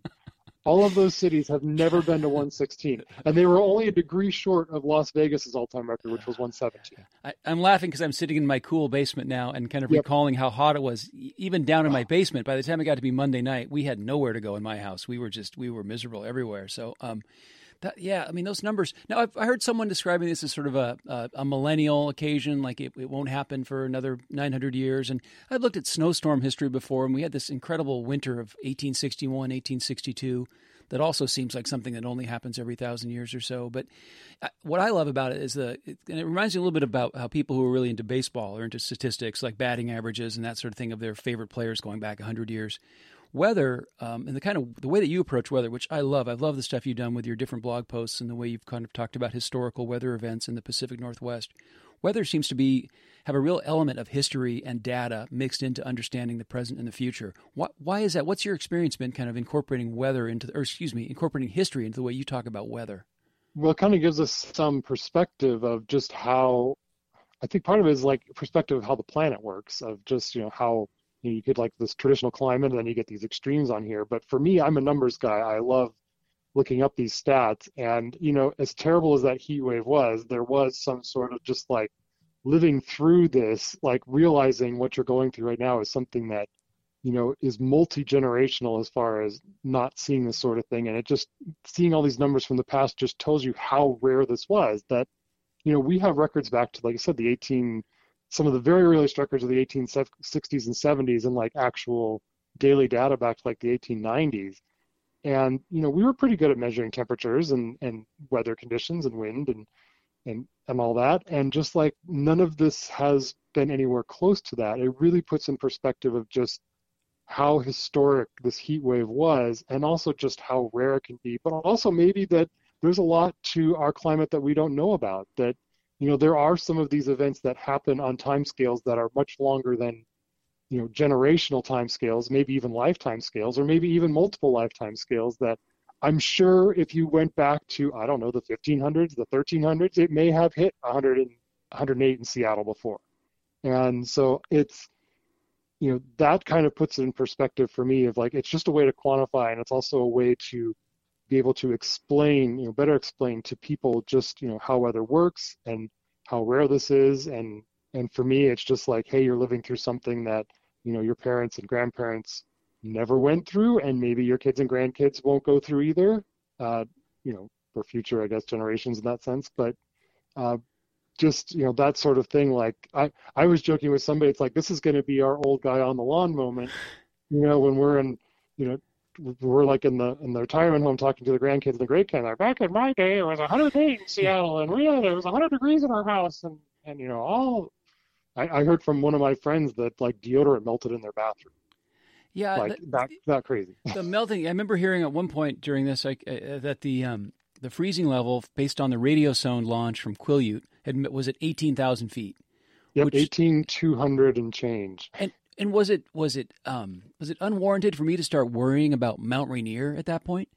All of those cities have never been to 116, and they were only a degree short of Las Vegas's all-time record, which was 117. I, I'm laughing because I'm sitting in my cool basement now and kind of Yep. recalling how hot it was, even down in my basement. By the time it got to be Monday night, we had nowhere to go in my house. We were just we were miserable everywhere. So, um, that yeah, I mean those numbers. Now I've, I heard someone describing this as sort of a a, a millennial occasion, like it, it won't happen for another 900 years. And I've looked at snowstorm history before, and we had this incredible winter of 1861, 1862 that also seems like something that only happens every thousand years or so. But uh, what I love about it is the, it, and it reminds me a little bit about how people who are really into baseball or into statistics, like batting averages and that sort of thing, of their favorite players going back hundred years. Weather um, and the kind of the way that you approach weather, which I love. I love the stuff you've done with your different blog posts and the way you've kind of talked about historical weather events in the Pacific Northwest. Weather seems to be have a real element of history and data mixed into understanding the present and the future. Why, why is that? What's your experience been kind of incorporating weather into, the, or excuse me, incorporating history into the way you talk about weather? Well, it kind of gives us some perspective of just how. I think part of it is like perspective of how the planet works, of just you know how you, know, you get like this traditional climate, and then you get these extremes on here. But for me, I'm a numbers guy. I love looking up these stats, and you know, as terrible as that heat wave was, there was some sort of just like living through this, like realizing what you're going through right now is something that you know is multi-generational as far as not seeing this sort of thing and it just seeing all these numbers from the past just tells you how rare this was that you know we have records back to like i said the 18 some of the very early records of the 1860s and 70s and like actual daily data back to like the 1890s and you know we were pretty good at measuring temperatures and and weather conditions and wind and and and all that. And just like none of this has been anywhere close to that. It really puts in perspective of just how historic this heat wave was and also just how rare it can be. But also maybe that there's a lot to our climate that we don't know about that you know there are some of these events that happen on time scales that are much longer than you know generational time scales maybe even lifetime scales or maybe even multiple lifetime scales that i'm sure if you went back to i don't know the 1500s the 1300s it may have hit 100 and 108 in seattle before. And so it's you know, that kind of puts it in perspective for me of like, it's just a way to quantify and it's also a way to be able to explain, you know, better explain to people just, you know, how weather works and how rare this is. And, and for me, it's just like, hey, you're living through something that, you know, your parents and grandparents never went through, and maybe your kids and grandkids won't go through either. Uh, you know, for future, I guess, generations in that sense. But uh, just you know that sort of thing. Like I, I was joking with somebody. It's like this is going to be our old guy on the lawn moment. You know, when we're in, you know, we're like in the in the retirement home talking to the grandkids and the great kids. Like back in my day, it was 108 in Seattle, and we had it was 100 degrees in our house, and and you know all. I, I heard from one of my friends that like deodorant melted in their bathroom. Yeah, like the, that that crazy. the melting. I remember hearing at one point during this like uh, that the um, the freezing level based on the radiosonde launch from Quileute had, was at eighteen thousand feet. Yep, which- eighteen two hundred and change. And and was it was it um, was it unwarranted for me to start worrying about Mount Rainier at that point?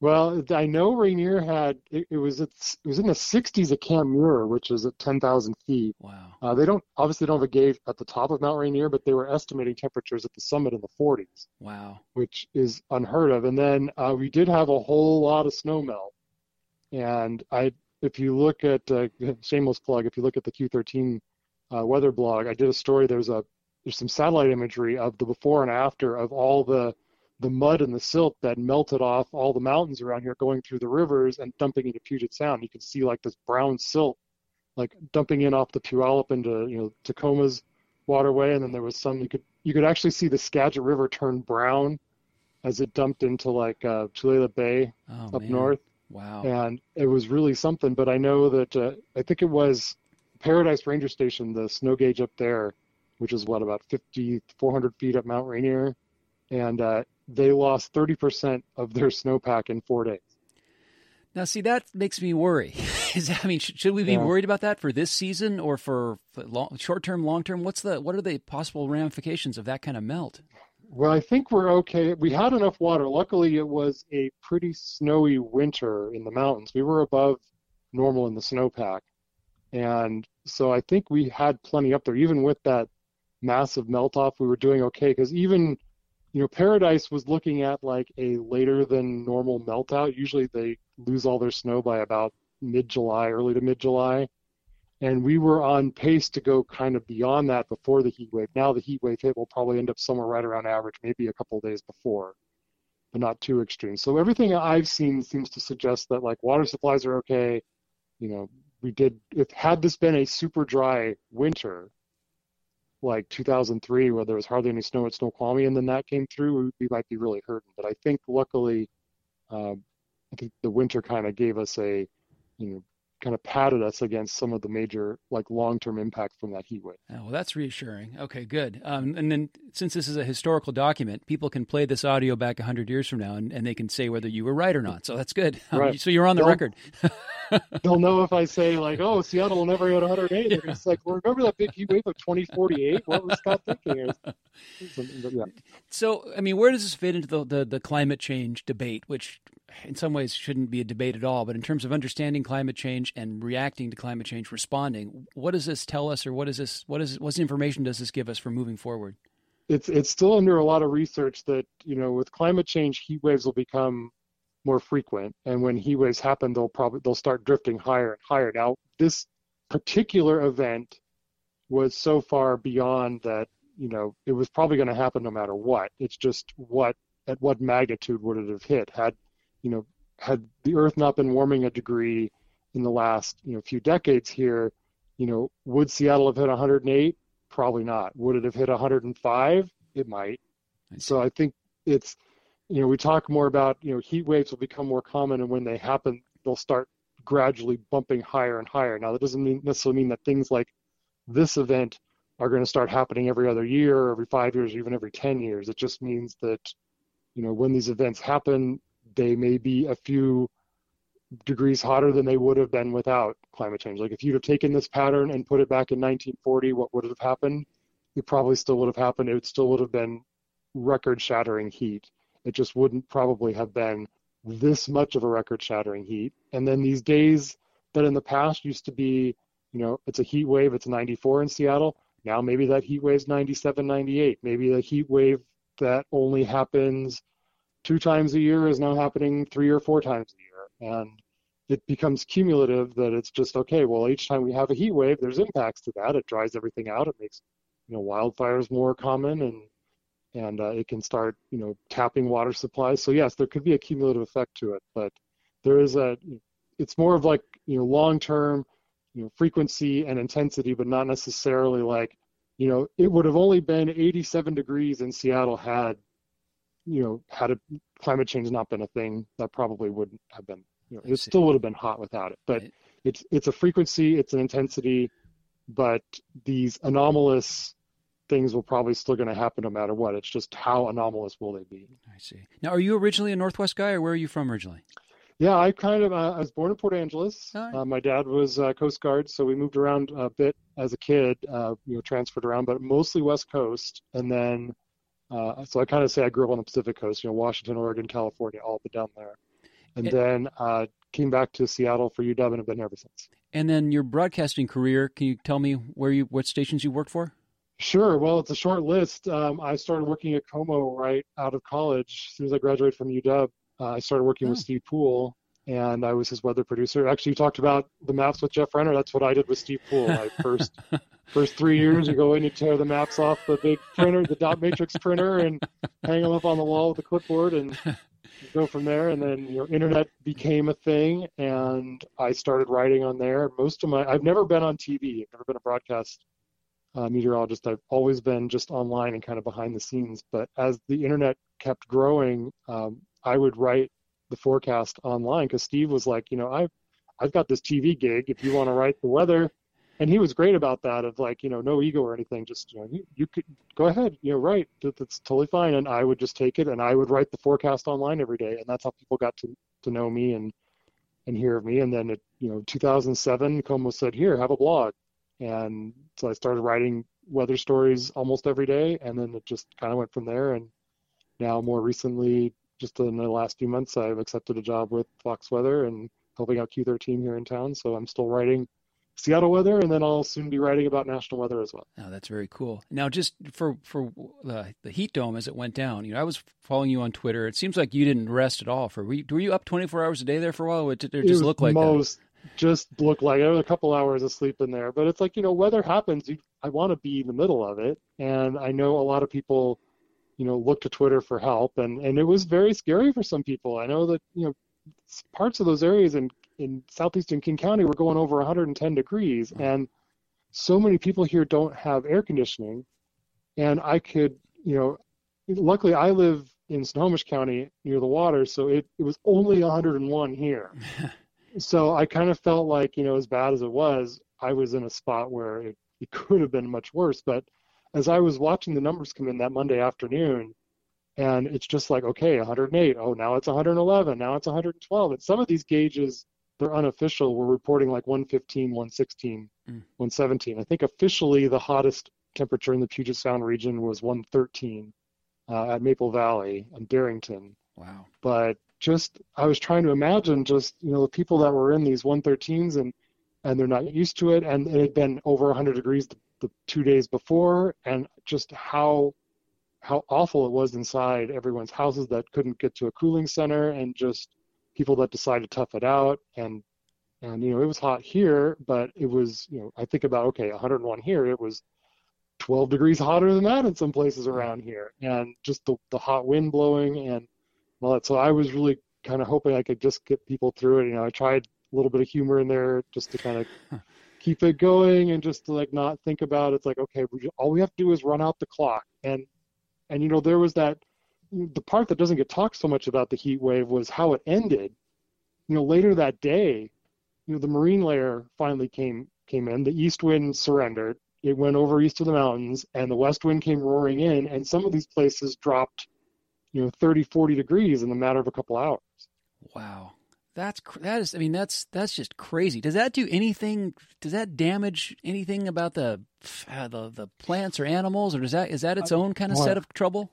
Well, I know Rainier had it, it was it's, it was in the 60s at Camp Muir, which is at 10,000 feet. Wow. Uh, they don't obviously don't have a gauge at the top of Mount Rainier, but they were estimating temperatures at the summit in the 40s, Wow. which is unheard of. And then uh, we did have a whole lot of snow melt. And I, if you look at uh, shameless plug, if you look at the Q13 uh, weather blog, I did a story. There's a there's some satellite imagery of the before and after of all the the mud and the silt that melted off all the mountains around here going through the rivers and dumping into Puget Sound. You can see like this brown silt like dumping in off the Puyallup into you know Tacoma's waterway, and then there was some you could you could actually see the Skagit River turn brown as it dumped into like uh, Tulalip Bay Oh, up man. north, Wow. and it was really something. But I know that uh, I think it was Paradise Ranger Station, the snow gauge up there, which is what about 50 400 feet up Mount Rainier, and uh, they lost 30% of their snowpack in four days. Now, see, that makes me worry. Is I mean, should, should we be Yeah. worried about that for this season or for, long, short term, long term? What's the what are the possible ramifications of that kind of melt? Well, I think we're okay. We had enough water. Luckily, it was a pretty snowy winter in the mountains. We were above normal in the snowpack. And so I think we had plenty up there. Even with that massive melt off, we were doing okay because even, you know, Paradise was looking at like a later than normal melt out. Usually they lose all their snow by about mid July, early to mid July. And we were on pace to go kind of beyond that before the heat wave. Now the heat wave hit will probably end up somewhere right around average, maybe a couple days before, but not too extreme. So everything I've seen seems to suggest that like water supplies are okay. You know, we did if had this been a super dry winter, like 2003, where there was hardly any snow at Snoqualmie, and then that came through, we, might be really hurting. But I think luckily, um, I think the winter kind of gave us a, you know, kind of patted us against some of the major like long-term impacts from that heat wave. Oh, well, that's reassuring. Okay, good. Um, and then, since this is a historical document, people can play this audio back 100 years from now and, and they can say whether you were right or not. So that's good. Um, Right. so you're on the Well- record. They'll know if I say like, "Oh, Seattle will never hit 108." They're just like, well, "Remember that big heat wave of 2048? What was Scott thinking?" Or something, but yeah. So, I mean, where does this fit into the, the, the climate change debate, which in some ways shouldn't be a debate at all, but in terms of understanding climate change and reacting to climate change, responding, what does this tell us or what is this, what is, what information does this give us for moving forward? it's it's still under a lot of research that you know with climate change heat waves will become more frequent. And when heat waves happen they'll probably they'll start drifting higher and higher. Now this particular event was so far beyond that you know it was probably going to happen no matter what. It's just what at what magnitude would it have hit? Had you know had the earth not been warming a degree in the last you know few decades here you know would seattle have hit 108 probably not. Would it have hit 105 it might. I so i think it's you know we talk more about you know heat waves will become more common and when they happen they'll start gradually bumping higher and higher. Now that doesn't mean, necessarily mean that things like this event are going to start happening every other year every five years or even every 10 years. It just means that you know when these events happen they may be a few degrees hotter than they would have been without climate change. Like if you'd have taken this pattern and put it back in 1940 what would have happened? It probably still would have happened. It still would have been record shattering heat. It just wouldn't probably have been this much of a record shattering heat. And then these days that in the past used to be you know it's a heat wave it's 94 in seattle. Now maybe that heat wave's 97, 98. Maybe the heat wave that only happens two times a year is now happening three or four times a year. And it becomes cumulative that it's just okay, well, each time we have a heat wave, there's impacts to that. It dries everything out. It makes you know wildfires more common and and uh, it can start you know tapping water supplies. So yes, there could be a cumulative effect to it, but there is a it's more of like you know long term you know frequency and intensity, but not necessarily like you know it would have only been 87 degrees in Seattle had you know had a climate change not been a thing that probably wouldn't have been you know, it still would have been hot without it. But it's it's a frequency, it's an intensity, but these anomalous things will probably still going to happen no matter what. It's just how anomalous will they be? I see. Now, are you originally a Northwest guy, or where are you from originally? Yeah, I kind of uh, I was born in Port Angeles. Right. Uh, my dad was uh, Coast Guard, so we moved around a bit as a kid. Uh, you know, transferred around, but mostly West Coast, and then. Uh, so I kind of say I grew up on the Pacific Coast, you know, Washington, Oregon, California, all the down there and it, then uh, came back to Seattle for UW and have been ever since. And then your broadcasting career, can you tell me where you what stations you worked for? Sure. Well, it's a short list. Um, I started working at KOMO right out of college. As soon as I graduated from UW, uh, I started working oh. with Steve Poole, and I was his weather producer. Actually, you talked about the maps with Jeff Renner. That's what I did with Steve Poole. I first first three years, you go in, you tear the maps off the big printer, the dot matrix printer, and hang them up on the wall with a clipboard, and go from there. And then your internet became a thing, and I started writing on there. Most of my, I've never been on TV. I've never been a broadcast uh, meteorologist. I've always been just online and kind of behind the scenes. But as the internet kept growing, um, I would write the forecast online because Steve was like, you know, I've I've got this TV gig. If you want to write the weather, and he was great about that of like you know no ego or anything just you know you, you could go ahead you know write that's totally fine and i would just take it and i would write the forecast online every day and that's how people got to to know me and and hear of me and then it you know 2007 KOMO said here have a blog and so i started writing weather stories almost every day and then it just kind of went from there and now more recently just in the last few months i've accepted a job with fox weather and helping out q13 here in town so i'm still writing Seattle weather, and then I'll soon be writing about national weather as well. Oh, that's very cool. Now, just for for the the heat dome as it went down, you know, I was following you on Twitter. It seems like you didn't rest at all. For were you, were you up twenty four hours a day there for a while? Or did it just it look like most that? just looked like a couple hours of sleep in there. But it's like you know, weather happens. You, I want to be in the middle of it, and I know a lot of people, you know, look to Twitter for help, and and it was very scary for some people. I know that you know parts of those areas in in southeastern King County we're going over 110 degrees, mm-hmm. and so many people here don't have air conditioning. And I could, you know, luckily I live in Snohomish County near the water, so it, it was only 101 here. so I kind of felt like, you know, as bad as it was, I was in a spot where it, it could have been much worse. But as I was watching the numbers come in that Monday afternoon, and it's just like, okay, 108. Oh, now it's 111. Now it's 112. And some of these gauges they're unofficial. We're reporting like 115, 116, mm. 117. I think officially the hottest temperature in the Puget Sound region was 113 uh, at Maple Valley and Darrington. Wow. But just I was trying to imagine just you know the people that were in these 113s and and they're not used to it and it had been over 100 degrees the, the two days before and just how how awful it was inside everyone's houses that couldn't get to a cooling center and just people that decide to tough it out. And and you know it was hot here but it was you know i think about okay 101 here it was 12 degrees hotter than that in some places around here. And just the, the hot wind blowing and all that. So i was really kind of hoping i could just get people through it. You know i tried a little bit of humor in there just to kind of keep it going and just to like not think about it. it's like okay we, all we have to do is run out the clock. And and you know there was that the part that doesn't get talked so much about the heat wave was how it ended. You know, later that day, you know, the marine layer finally came came in. The east wind surrendered. It went over east of the mountains, and the west wind came roaring in. And some of these places dropped, you know, 30, 40 degrees in the matter of a couple hours. Wow, that's that is. I mean, that's that's just crazy. Does that do anything? Does that damage anything about the uh, the the plants or animals, or does that is that its own kind of set of trouble?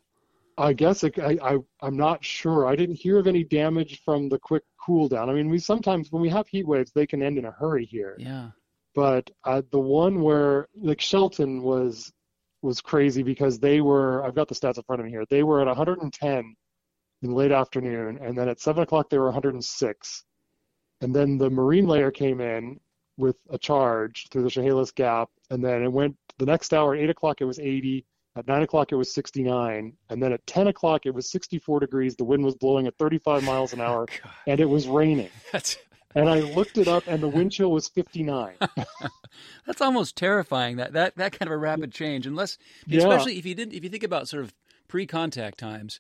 I guess it, I, I I'm not sure. I didn't hear of any damage from the quick cool down. I mean, we sometimes when we have heat waves, they can end in a hurry here. Yeah. but uh, the one where like Shelton was was crazy because they were I've got the stats in front of me here. They were at 110 in late afternoon, and then at seven o'clock they were 106, and then the marine layer came in with a charge through the Chehalis Gap, and then it went the next hour at eight o'clock it was 80. At 9 o'clock, it was 69. And then at 10 o'clock, it was 64 degrees. The wind was blowing at 35 miles an hour, and it was raining. That's And I looked it up, and the wind chill was 59. that's almost terrifying. That that that kind of a rapid change, unless Yeah. especially if you didn't if you think about sort of pre-contact times.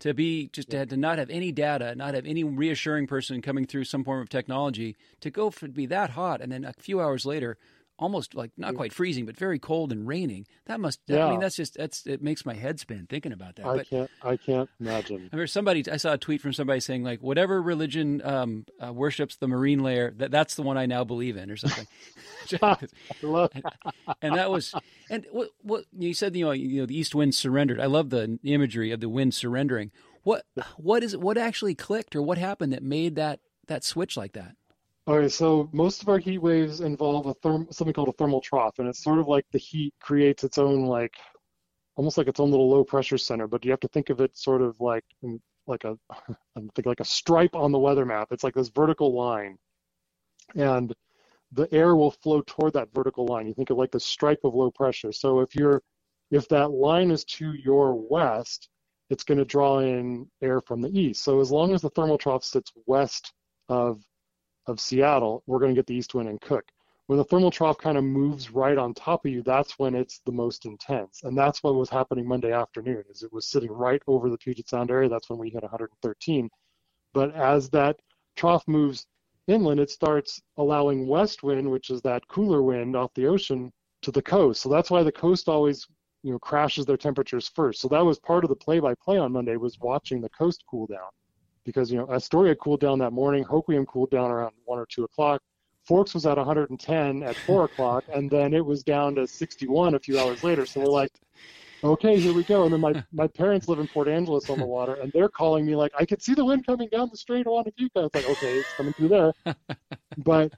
To be just to, to not have any data, not have any reassuring person coming through some form of technology, to go for to be that hot, and then a few hours later, almost like not quite freezing, but very cold and raining. That must. I Yeah. mean, that's just that's it makes my head spin thinking about that. I but can't, I can't imagine. I remember somebody. I saw a tweet from somebody saying like, "Whatever religion um, uh, worships the marine layer, that that's the one I now believe in," or something. I love- and that was and what what you said. You know, you know, the east wind surrendered. I love the imagery of the wind surrendering. What what is what actually clicked or what happened that made that that switch like that? Okay, so most of our heat waves involve a therm, something called a thermal trough, and it's sort of like the heat creates its own like, almost like its own little low pressure center. But you have to think of it sort of like like a, I think like a stripe on the weather map. It's like this vertical line, and the air will flow toward that vertical line. You think of like the stripe of low pressure. So if you're if that line is to your west, it's going to draw in air from the east. So as long as the thermal trough sits west of of Seattle, we're going to get the east wind and Cook. When the thermal trough kind of moves right on top of you, that's when it's the most intense. And that's what was happening Monday afternoon, is it was sitting right over the Puget Sound area. That's when we hit 113. But as that trough moves inland, it starts allowing west wind, which is that cooler wind off the ocean, to the coast. So that's why the coast always, you know, crashes their temperatures first. So that was part of the play-by-play on Monday was watching the coast cool down because you know Astoria cooled down that morning, Hoquiam cooled down around one or two o'clock, Forks was at 110 at four o'clock, and then it was down to 61 a few hours later. So we're like, okay, here we go. And then my my parents live in Port Angeles on the water, and they're calling me like, I could see the wind coming down the Strait of Juan de Fuca. It's like, okay, it's coming through there, but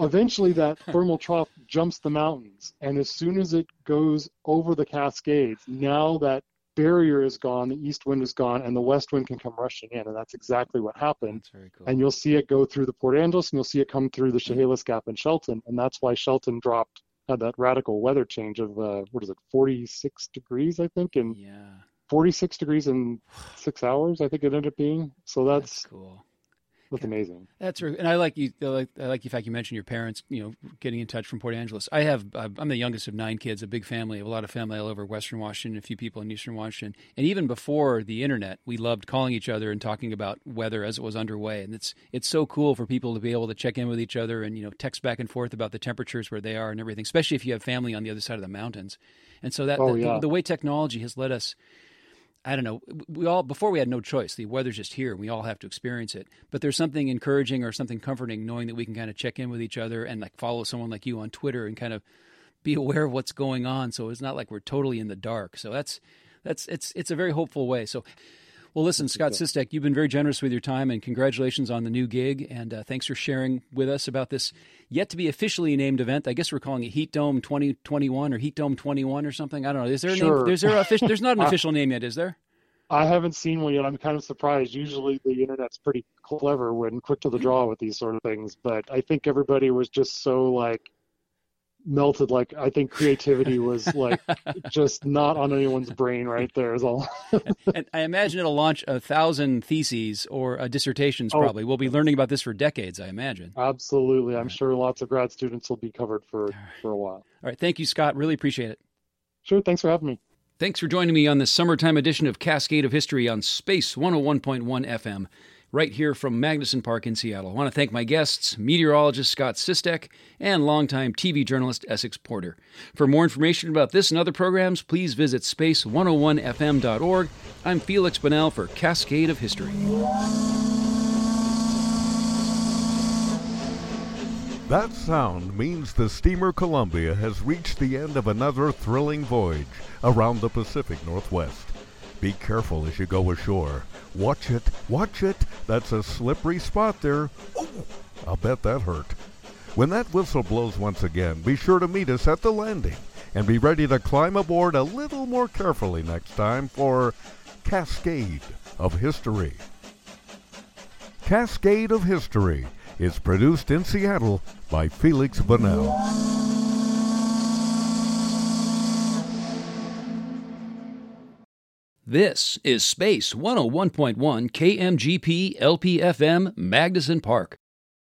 eventually that thermal trough jumps the mountains, and as soon as it goes over the Cascades, now that barrier is gone, the east wind is gone, and the west wind can come rushing in, and that's exactly what happened. That's very cool. And you'll see it go through the Port Angeles, and you'll see it come through the Chehalis Gap in Shelton, and that's why Shelton dropped had that radical weather change of uh, what is it, 46 degrees, I think, and yeah, 46 degrees in six hours, I think it ended up being. So that's that's cool. That's amazing. That's re- and I like you. I like, I like the fact you mentioned your parents. You know, getting in touch from Port Angeles. I have. I'm the youngest of nine kids. A big family. A lot of family all over Western Washington. A few people in Eastern Washington. And even before the internet, we loved calling each other and talking about weather as it was underway. And it's it's so cool for people to be able to check in with each other and you know text back and forth about the temperatures where they are and everything. Especially if you have family on the other side of the mountains. And so that Oh, the, yeah. the way technology has led us I don't know. We all before we had no choice. The weather's just here. We all have to experience it. But there's something encouraging or something comforting knowing that we can kind of check in with each other and like follow someone like you on Twitter and kind of be aware of what's going on. So it's not like we're totally in the dark. So that's that's it's it's a very hopeful way. So. Well, listen, Scott Sistek, you've been very generous with your time, and congratulations on the new gig. And uh, thanks for sharing with us about this yet to be officially named event. I guess we're calling it Heat Dome 2021 or Heat Dome 21 or something. I don't know. Is there a Sure. name? Is there a official? There's not an official name yet, is there? I haven't seen one yet. I'm kind of surprised. Usually the internet's pretty clever when quick to the draw with these sort of things, but I think everybody was just so like melted. Like I think creativity was like just not on anyone's brain right there is all. and I imagine it'll launch a thousand theses or uh, dissertations. Oh. Probably we'll be learning about this for decades. I imagine. Absolutely. I'm sure lots of grad students will be covered for for a while. All right, thank you, Scott. Really appreciate it. Sure. Thanks for having me. Thanks for joining me on this summertime edition of Cascade of History on Space 101.1 FM, right here from Magnuson Park in Seattle. I want to thank my guests, meteorologist Scott Sistek and longtime TV journalist Essex Porter. For more information about this and other programs, please visit space101fm.org. I'm Feliks Banel for Cascade of History. That sound means the steamer Columbia has reached the end of another thrilling voyage around the Pacific Northwest. Be careful as you go ashore. Watch it, watch it. That's a slippery spot there. Ooh, I'll bet that hurt. When that whistle blows once again, be sure to meet us at the landing and be ready to climb aboard a little more carefully next time for Cascade of History. Cascade of History is produced in Seattle by Feliks Banel. This is Space 101.1 KMGP LPFM Magnuson Park.